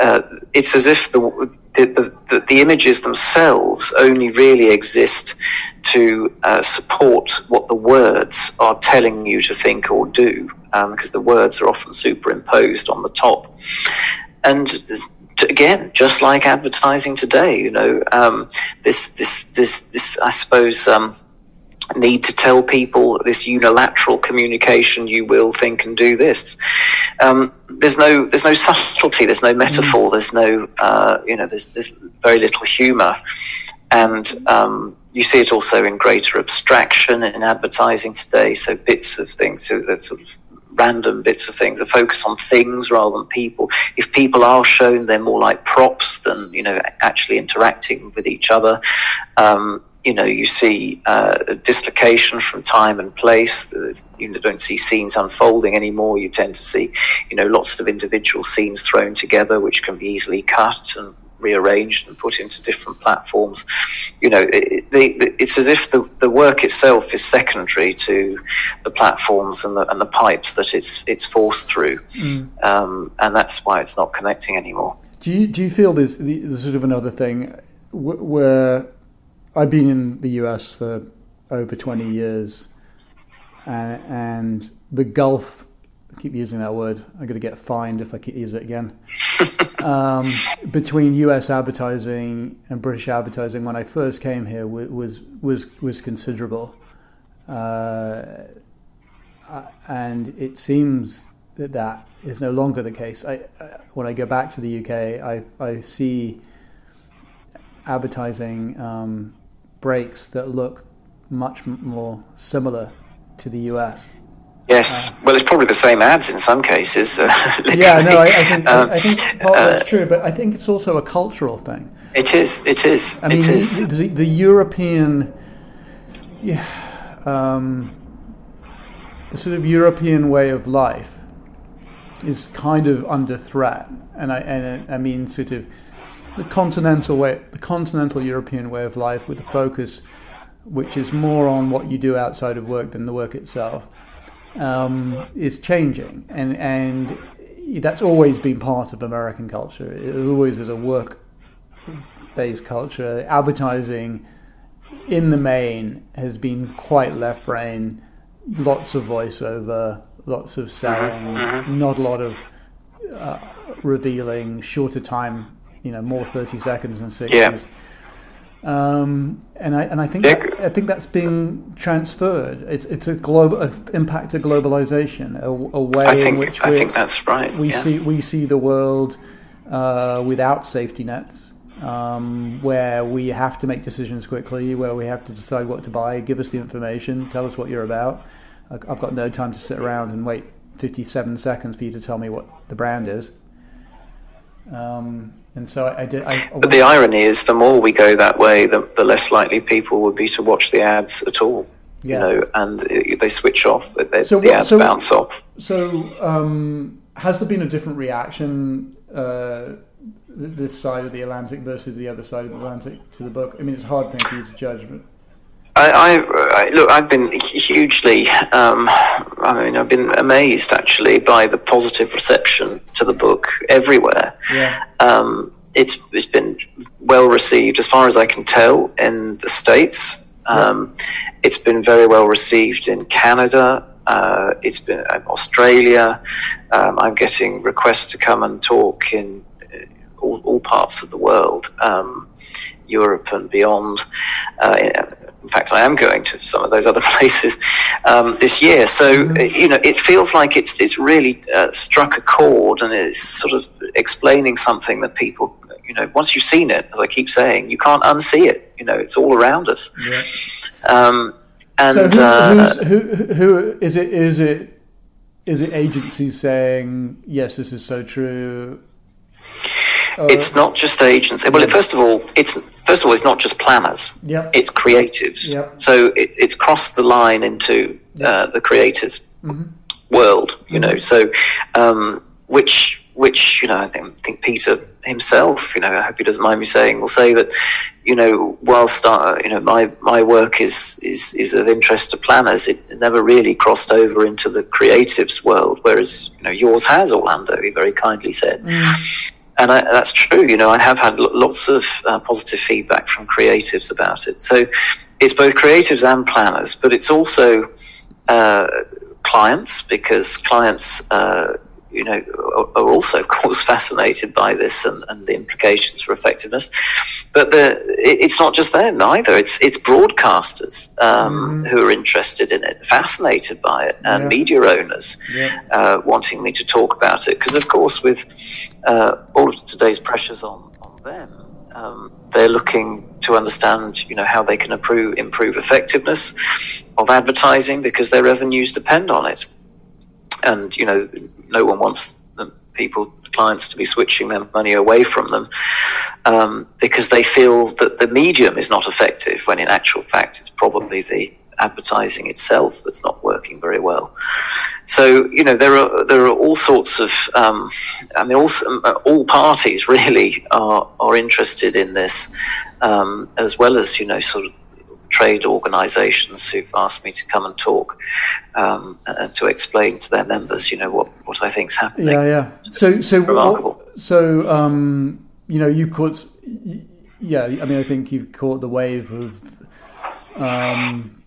uh, it's as if the, the, the, the, images themselves only really exist to uh, support what the words are telling you to think or do, um, because the words are often superimposed on the top. And to, again, just like advertising today, you know, um, this, this, this, this, I suppose, um, need to tell people this unilateral communication you will think and do this um, there's no there's no subtlety there's no metaphor mm. there's no uh, you know there's, there's very little humor and um, you see it also in greater abstraction in advertising today so bits of things so that sort of random bits of things a focus on things rather than people if people are shown they're more like props than you know actually interacting with each other um, you know, you see uh, dislocation from time and place. You don't see scenes unfolding anymore. You tend to see, you know, lots of individual scenes thrown together, which can be easily cut and rearranged and put into different platforms. You know, it, it's as if the, the work itself is secondary to the platforms and the, and the pipes that it's it's forced through, mm. um, and that's why it's not connecting anymore. Do you do you feel there's, there's sort of another thing where I've been in the US for over 20 years, uh, and the gulf. I keep using that word. I'm going to get fined if I keep using it again. um, between U.S. advertising and British advertising, when I first came here, was was was considerable, uh, and it seems that that is no longer the case. I, when I go back to the UK, I I see advertising um, breaks that look much more similar to the US. Yes, well, it's probably the same ads in some cases. Uh, yeah, no, I, I think um, I think part uh, that's true, but I think it's also a cultural thing. It is. It is. I mean, the, the, the, European, yeah, um, the sort of European way of life is kind of under threat, and I and I mean sort of the continental way, the continental European way of life, with a focus which is more on what you do outside of work than the work itself, um, is changing, and and that's always been part of American culture. It always is a work-based culture. Advertising, in the main, has been quite left-brain. Lots of voiceover, lots of selling, mm-hmm. not a lot of uh, revealing, shorter time you know more thirty seconds than six. Yeah. Um, and I and I think that, I think that's being transferred. It's it's a global impact of globalization, a, a way think, in which I think that's right. We yeah. see we see the world uh, without safety nets, um, where we have to make decisions quickly, where we have to decide what to buy. Give us the information, tell us what you're about. I've got no time to sit around and wait 57 seconds for you to tell me what the brand is. Um, and so I, did. I, I but the irony is, the more we go that way, the, the, less likely people would be to watch the ads at all. Yeah. You know, and they switch off. They, so the what, ads so, bounce off. So, um, has there been a different reaction uh, this side of the Atlantic versus the other side of the Atlantic to the book? I mean, it's a hard thing for you to judge, but I, I, look. I've been hugely. Um, I mean, I've been amazed actually by the positive reception to the book everywhere. Yeah. Um, it's it's been well received, as far as I can tell, in the states. Um, yeah. It's been very well received in Canada. Uh, it's been in Australia. Um, I'm getting requests to come and talk in uh, all, all parts of the world, um, Europe and beyond. Uh, in fact, I am going to some of those other places um, this year. So mm-hmm. you know, it feels like it's it's really uh, struck a chord, and it's sort of explaining something that people, you know, once you've seen it, as I keep saying, you can't unsee it. You know, it's all around us. Yeah. Um, and so who, uh, who, who is it? Is it is it agencies saying yes, this is so true? It's not just agents. Well, first of all, it's first of all, it's not just planners. Yep. It's creatives. Yep. So it, it's crossed the line into yep. uh, the creators. Mm-hmm. world. You know, so um, which which you know I think, I think Peter himself, you know, I hope he doesn't mind me saying, will say that, you know, whilst uh, you know my my work is is is of interest to planners, it never really crossed over into the creatives world, whereas you know yours has, Orlando. He very kindly said. Mm. And I, that's true. You know, I have had lots of uh, positive feedback from creatives about it. So it's both creatives and planners, but it's also uh, clients because clients uh, you know, are also, of course, fascinated by this and, and the implications for effectiveness. But the, it's not just them either. It's it's broadcasters um, mm. who are interested in it, fascinated by it, and yeah. media owners yeah. uh, wanting me to talk about it. Because, of course, with uh, all of today's pressures on, on them, um, they're looking to understand, you know, how they can improve improve effectiveness of advertising because their revenues depend on it and you know no one wants people clients to be switching their money away from them um, because they feel that the medium is not effective when in actual fact it's probably the advertising itself that's not working very well. So you know there are there are all sorts of um, I mean all all parties really are are interested in this um, as well as you know sort of trade organisations who've asked me to come and talk um, and to explain to their members, you know, what, what I think's happening. Yeah, yeah. So, so remarkable. What, so, um, you know, you've caught. Yeah, I mean, I think you've caught the wave of. Um,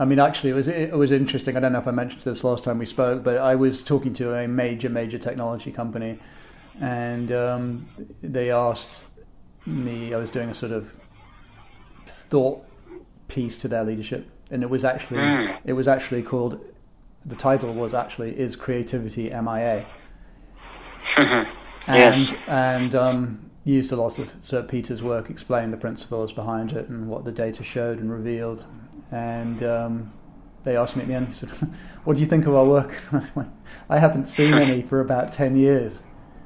I mean, actually, it was it was interesting. I don't know if I mentioned this last time we spoke, but I was talking to a major, major technology company, and um, they asked me. I was doing a sort of thought piece to their leadership, and it was actually mm. it was actually called the title was actually is creativity MIA. and yes. and um, used a lot of Sir Peter's work, explained the principles behind it and what the data showed and revealed. And um, they asked me at the end, said, "What do you think of our work?" I haven't seen any for about ten years.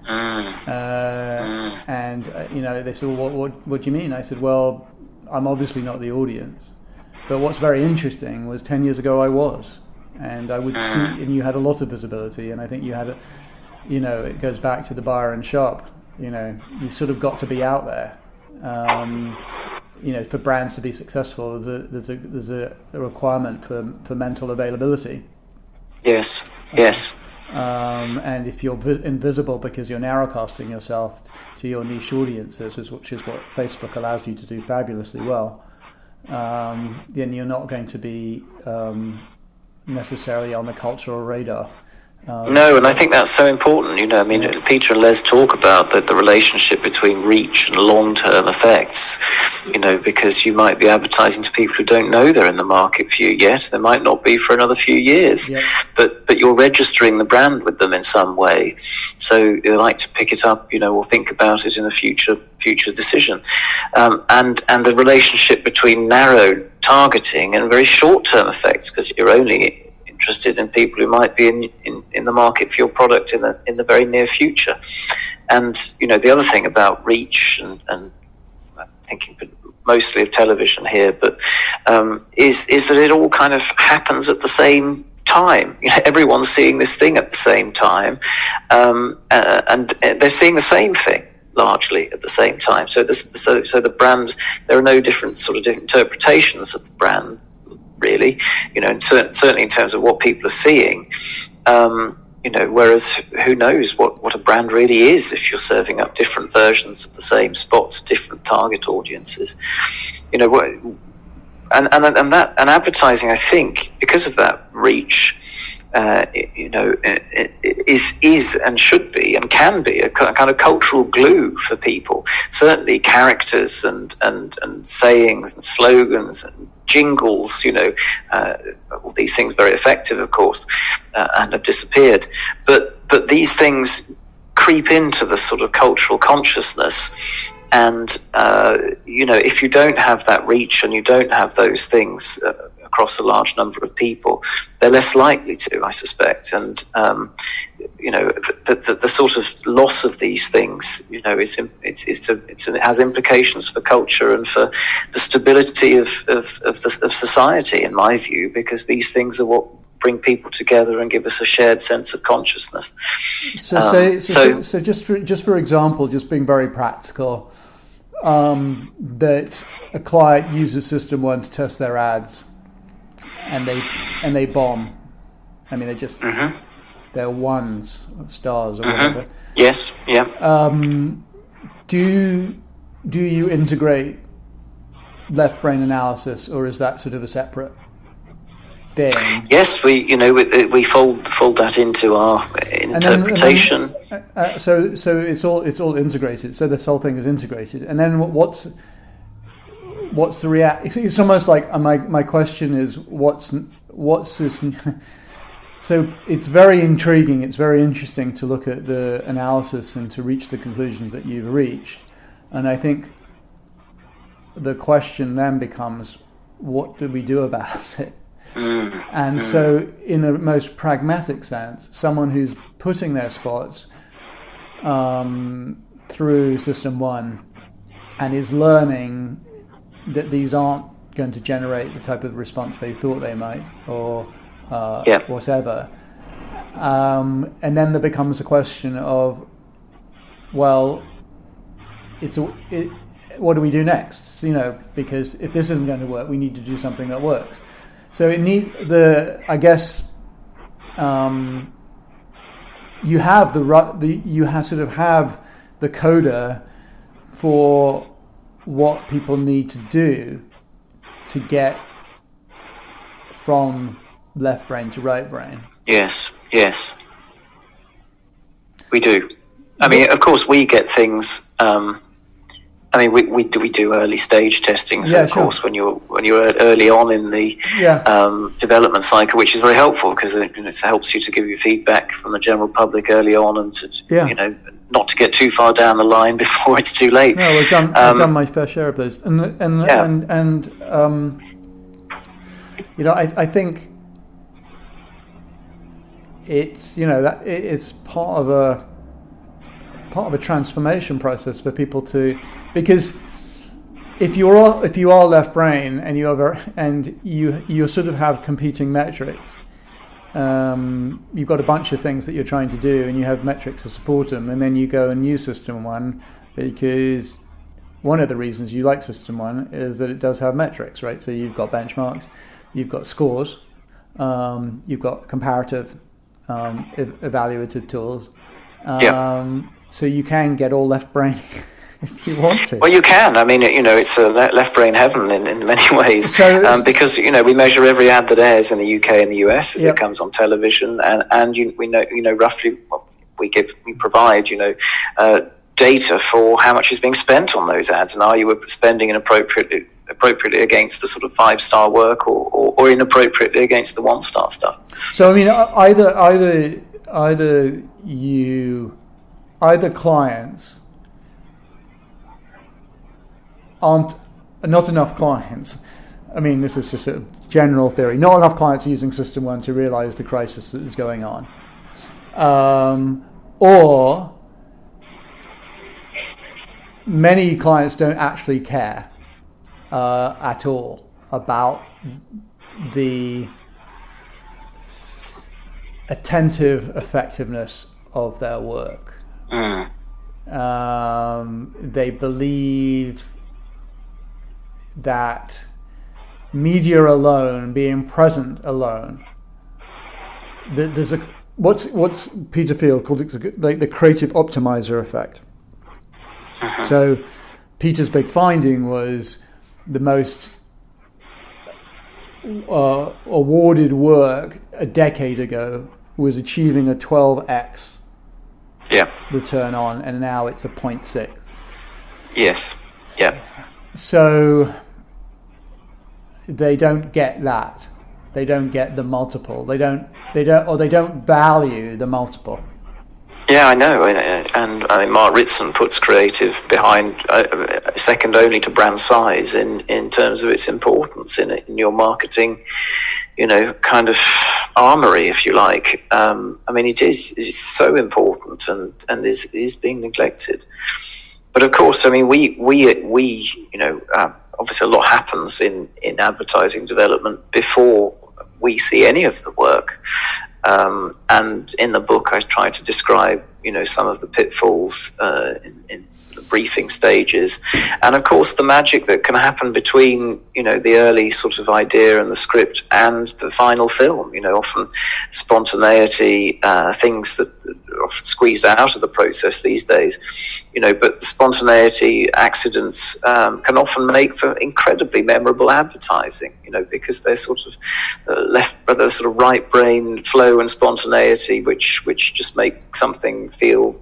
Mm. Uh, mm. And uh, you know, they said, well, what, what, what do you mean?" I said, "Well, I'm obviously not the audience, but what's very interesting was 10 years ago I was. And I would see, mm. and you had a lot of visibility, and I think you had a, you know, it goes back to the Byron Sharp. You know, you sort of got to be out there. Um, you know, for brands to be successful, there's a, there's a, there's a, requirement for, for mental availability. Yes, yes. Um, and if you're vi- invisible because you're narrowcasting yourself to your niche audiences, which is what Facebook allows you to do fabulously well, um, then you're not going to be um, necessarily on the cultural radar. Um, no, and I think that's so important. You know, I mean, Peter and Les talk about the, the relationship between reach and long term effects, you know, because you might be advertising to people who don't know they're in the market for you yet. They might not be for another few years, yeah. but, but you're registering the brand with them in some way. So they like to pick it up, you know, or think about it in a future future decision. Um, and, and the relationship between narrow targeting and very short term effects, because you're only interested in people who might be in, in, in the market for your product in the in the very near future. And you know the other thing about reach and, and I'm thinking mostly of television here, but um, is is that it all kind of happens at the same time. You know, everyone's seeing this thing at the same time, um, uh, and they're seeing the same thing largely at the same time. So, this, so, so the brand, there are no different sort of interpretations of the brand really, you know, certainly in terms of what people are seeing. Um, you know, whereas who knows what, what a brand really is if you're serving up different versions of the same spot to different target audiences. You know, and, and, and that, and advertising, I think, because of that reach, uh, you know, is is and should be and can be a kind of cultural glue for people. Certainly, characters and and and sayings and slogans and jingles, you know, uh, all these things very effective, of course, uh, and have disappeared. But but these things creep into the sort of cultural consciousness. And uh, you know, if you don't have that reach and you don't have those things uh, across a large number of people, they're less likely to, I suspect. And um, you know, the, the, the, sort of loss of these things, you know, it's, it's, it's, a, it's a, it has implications for culture and for the stability of, of, of, the, of society, in my view, because these things are what bring people together and give us a shared sense of consciousness. So, um, say, so, so, so, just for just for example, just being very practical, um, that a client uses System One to test their ads, and they and they bomb. I mean, they just mm-hmm. they're ones, stars, or mm-hmm. whatever. Yes. Yeah. Um, do do you integrate left brain analysis, or is that sort of a separate thing? Yes, we you know we, we fold fold that into our interpretation. And then, and then, uh, so so it's all it's all integrated. So this whole thing is integrated, and then what's what's the react? It's almost like uh, my my question is what's what's this. So it's very intriguing. It's very interesting to look at the analysis and to reach the conclusions that you've reached. And I think the question then becomes, what do we do about it? Mm. And mm. so, in the most pragmatic sense, someone who's putting their spots um, through System One and is learning that these aren't going to generate the type of response they thought they might, or uh, yeah. whatever. Um, and then there becomes a question of, well, it's a, it, what do we do next? So, you know, because if this isn't going to work, we need to do something that works. So it need the I guess um, you have the the you have sort of have the coda for what people need to do to get from left brain to right brain. Yes, yes, we do. I mean, of course, we get things. Um, I mean, we, we do we do early stage testing, so yeah, of sure. course when you're when you're early on in the yeah. um, development cycle, which is very helpful because it, it, helps you to give you feedback from the general public early on, and to yeah. you know not to get too far down the line before it's too late. No, we've done um, I've done my fair share of those, and and yeah. and and um, you know I I think it's you know that it's part of a part of a transformation process for people to because if you're all, if you are left brain and you are and you you sort of have competing metrics, um, you've got a bunch of things that you're trying to do, and you have metrics to support them, and then you go and use System One because one of the reasons you like System One is that it does have metrics, right? So you've got benchmarks, you've got scores, um, you've got comparative um, evaluative tools. Um, So you can get all left brain if you want to. Well, you can. I mean, you know, it's a left brain heaven in, in many ways. So, um, because you know we measure every ad that airs in the UK and the US as yep. it comes on television, and and you, we know you know roughly we give we provide you know. Uh, data for how much is being spent on those ads and are you spending inappropriately appropriately against the sort of five star work or, or, or inappropriately against the one star stuff so i mean either either either you either clients aren't not enough clients. I mean, this is just a general theory. Not enough clients are using System One to realize the crisis that is going on, um, or many clients don't actually care uh, at all about the attentive effectiveness of their work. Mm. Um, they believe that media alone, being present alone, there's a what's what's Peter Field called it like the creative optimizer effect. Uh-huh. So Peter's big finding was the most uh, awarded work a decade ago was achieving a 12x yeah. return on, and now it's a 0.6. Yes. Yeah. So they don't get that. They don't get the multiple. They don't. They don't. Or they don't value the multiple. Yeah, I know, and I mean, Mark Ritson puts creative behind uh, second only to brand size in, in terms of its importance in, in your marketing, you know, kind of armory, if you like. Um, I mean, it is it's so important and and is is being neglected. But of course, I mean, we we we you know, uh, obviously a lot happens in in advertising development before we see any of the work. Um, and in the book, I try to describe, you know, some of the pitfalls uh, in, in the briefing stages, and of course the magic that can happen between you know the early sort of idea and the script and the final film. You know, often spontaneity, uh, things that are often squeezed out of the process these days. You know, but the spontaneity, accidents um, can often make for incredibly memorable advertising. You know, because they're sort of uh, left by the sort of right brain flow and spontaneity, which which just make something feel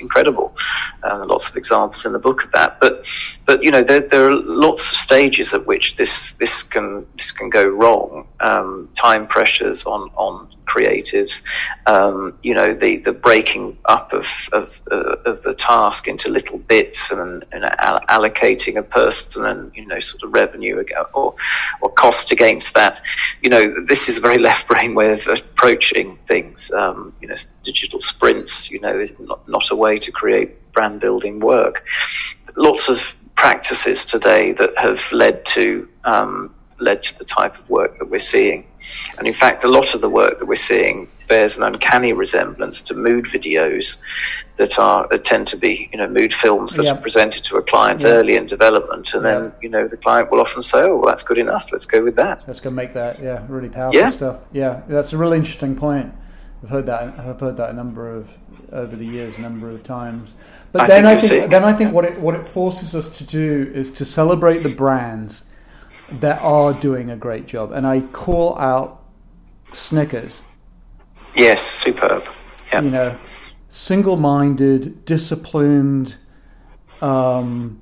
incredible. Uh, lots of examples in the book of that. But but you know there, there are lots of stages at which this this can this can go wrong. Um, time pressures on on creatives. Um, you know, the, the breaking up of, of, uh, of the task into little bits and, and allocating a person and, you know, sort of revenue or, or cost against that. You know, this is a very left brain way of approaching things. Um, you know, digital sprints, you know, is not, not a way to create brand building work. Lots of practices today that have led to um, led to the type of work that we're seeing. And in fact, a lot of the work that we're seeing bears an uncanny resemblance to mood videos that are that tend to be you know mood films that yep. are presented to a client yep. early in development, and yep. then you know the client will often say, "Oh, well, that's good enough. Let's go with that." Let's go make that yeah really powerful yeah. stuff. Yeah, that's a really interesting point. I've heard that. I've heard that a number of over the years, a number of times. But I then think I think then I think what it what it forces us to do is to celebrate the brands that are doing a great job. And I call out Snickers. Yes, superb. Yep. You know, single minded, disciplined, um,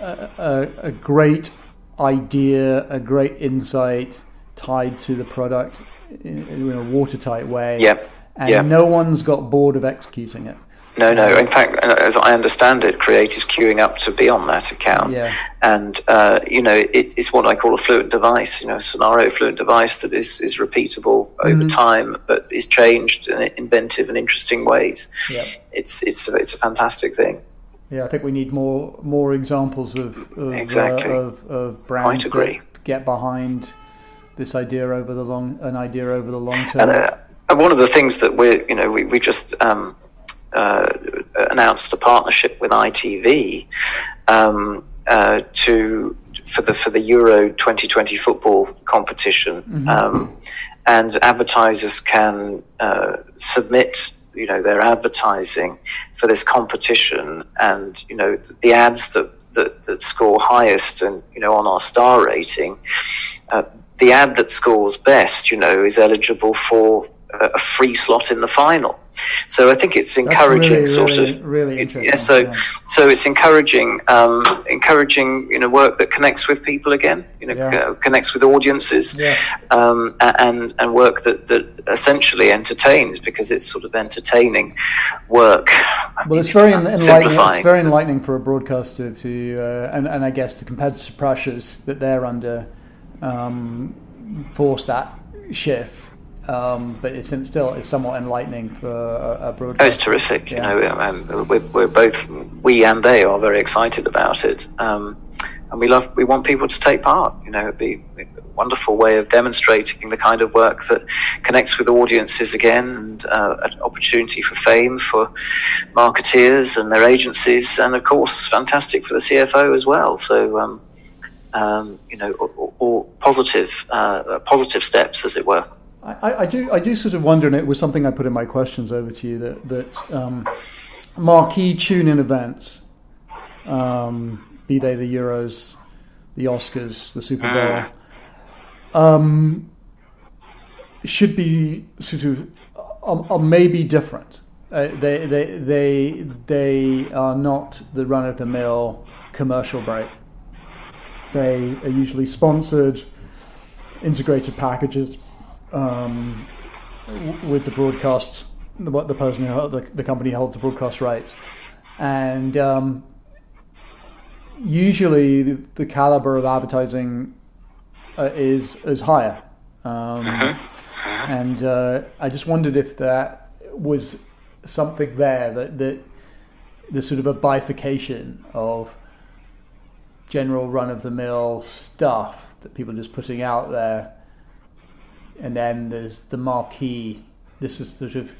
a, a, a, great idea, a great insight tied to the product in, in a watertight way. Yep. And yep. no one's got bored of executing it. No, no. In fact, as I understand it, creatives queuing up to be on that account. Yeah. And, uh, you know, it, it's what I call a fluent device, you know, a scenario fluent device that is, is repeatable over mm-hmm. time, but is changed in inventive and interesting ways. Yeah. It's, it's, a, it's a fantastic thing. Yeah, I think we need more more examples of of, exactly. uh, of, of brands that get behind this idea over the long an idea over the long term. And, uh, and one of the things that we're you know we we just um, uh, announced a partnership with ITV um, uh, to for the for the Euro 2020 football competition, mm-hmm. um, and advertisers can uh, submit you know their advertising for this competition, and you know the ads that that, that score highest and you know on our star rating. Uh, the ad that scores best, you know, is eligible for a free slot in the final. So I think it's encouraging, really, sort really, of. Really interesting. Yeah, so yeah. so it's encouraging, um, encouraging you know work that connects with people again, you know, yeah. connects with audiences, yeah. um, and and work that that essentially entertains because it's sort of entertaining work. Well, it's very enlightening. It's very enlightening for a broadcaster to, uh, and and I guess the competitive pressures that they're under, um, force that shift um, but it's still it's somewhat enlightening for a, a broadcast. Oh, it's terrific. Yeah. You know, um, we're, we're, both we and they are very excited about it, um, and we love we want people to take part. You know, it'd be a wonderful way of demonstrating the kind of work that connects with audiences again, and uh, an opportunity for fame for marketeers and their agencies, and of course, fantastic for the CFO as well. So. Um, um, you know, all, all positive, uh, positive steps, as it were. I, I, do I do sort of wonder, and it was something I put in my questions over to you that that um, marquee tune-in events, um, be they the Euros, the Oscars, the Super Bowl, ah. um, should be sort of uh, maybe different. Uh, they they they they are not the run-of-the-mill commercial break. They are usually sponsored, integrated packages um, with the broadcast, what the person who the, the company holds the broadcast rights, and um, usually the, the, caliber of advertising uh, is is higher. Um, uh-huh. And uh, I just wondered if that was something there that that there's sort of a bifurcation of general run of the mill stuff that people are just putting out there and then there's the marquee. This is sort of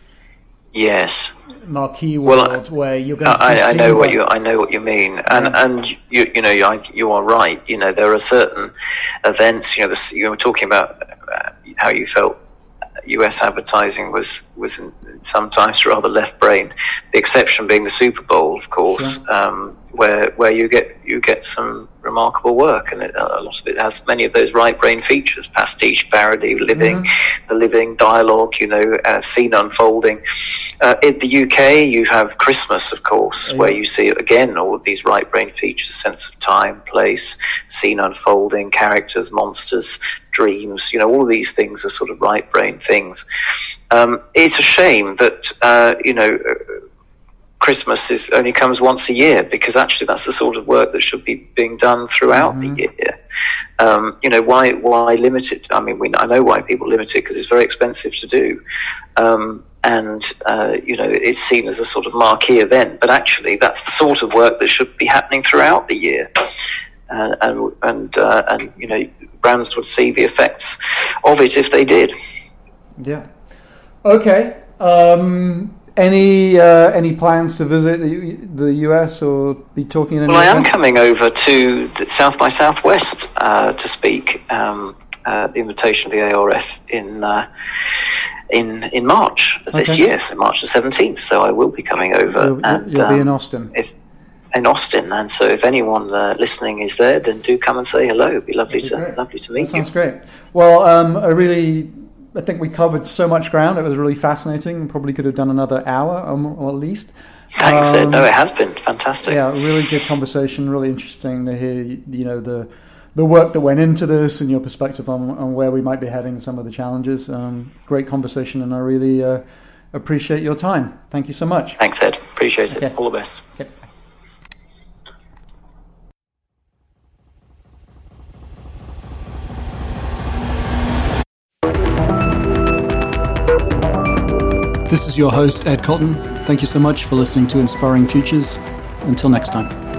Yes. marquee world Well, where you're going to. I, I know what you I know what you mean, and Yeah. and you you know you, you are right. You know there are certain events. You know this, you were talking about uh, how you felt U.S. advertising was was in, sometimes rather left brain. The exception being the Super Bowl, of course, um, where where you get you get some remarkable work, and it, a lot of it has many of those right brain features: pastiche, parody, living, the living dialogue. You know, uh, scene unfolding. Uh, in the UK, you have Christmas, of course, Yeah. where you see again all of these right brain features: sense of time, place, scene unfolding, characters, monsters, dreams. You know, all these things are sort of right brain things. Um, it's a shame that uh, you know. uh, Christmas is only comes once a year because actually that's the sort of work that should be being done throughout Mhm. the year. Um, you know why why limit it? I mean, we, I know why people limit it because it's very expensive to do, um, and uh, you know it's seen as a sort of marquee event. But actually, that's the sort of work that should be happening throughout the year. And and and, uh, and you know brands would see the effects of it if they did. Yeah. Okay. Um, any uh, any plans to visit the, the US or be talking in any Well, I am coming over to the South by Southwest uh, to speak um, uh, the invitation of the ARF in uh, in in March of this year, so March the seventeenth. So I will be coming over, You'll, and you'll be in um, Austin. if in Austin. And so, if anyone uh, listening is there, then do come and say hello. It'd be lovely That'd to lovely to That meet you. sounds great. Well, um, I really, I think we covered so much ground. It was really fascinating. Probably could have done another hour or, more, or at least. Thanks, Ed. Um, No, it has been fantastic. Yeah, really good conversation. Really interesting to hear. You know the the work that went into this and your perspective on, on where we might be heading and some of the challenges. Um, great conversation, and I really uh, appreciate your time. Thank you so much. Thanks, Ed. Appreciate it. All the best. Okay. Your host, Ed Cotton. Thank you so much for listening to Inspiring Futures. Until next time.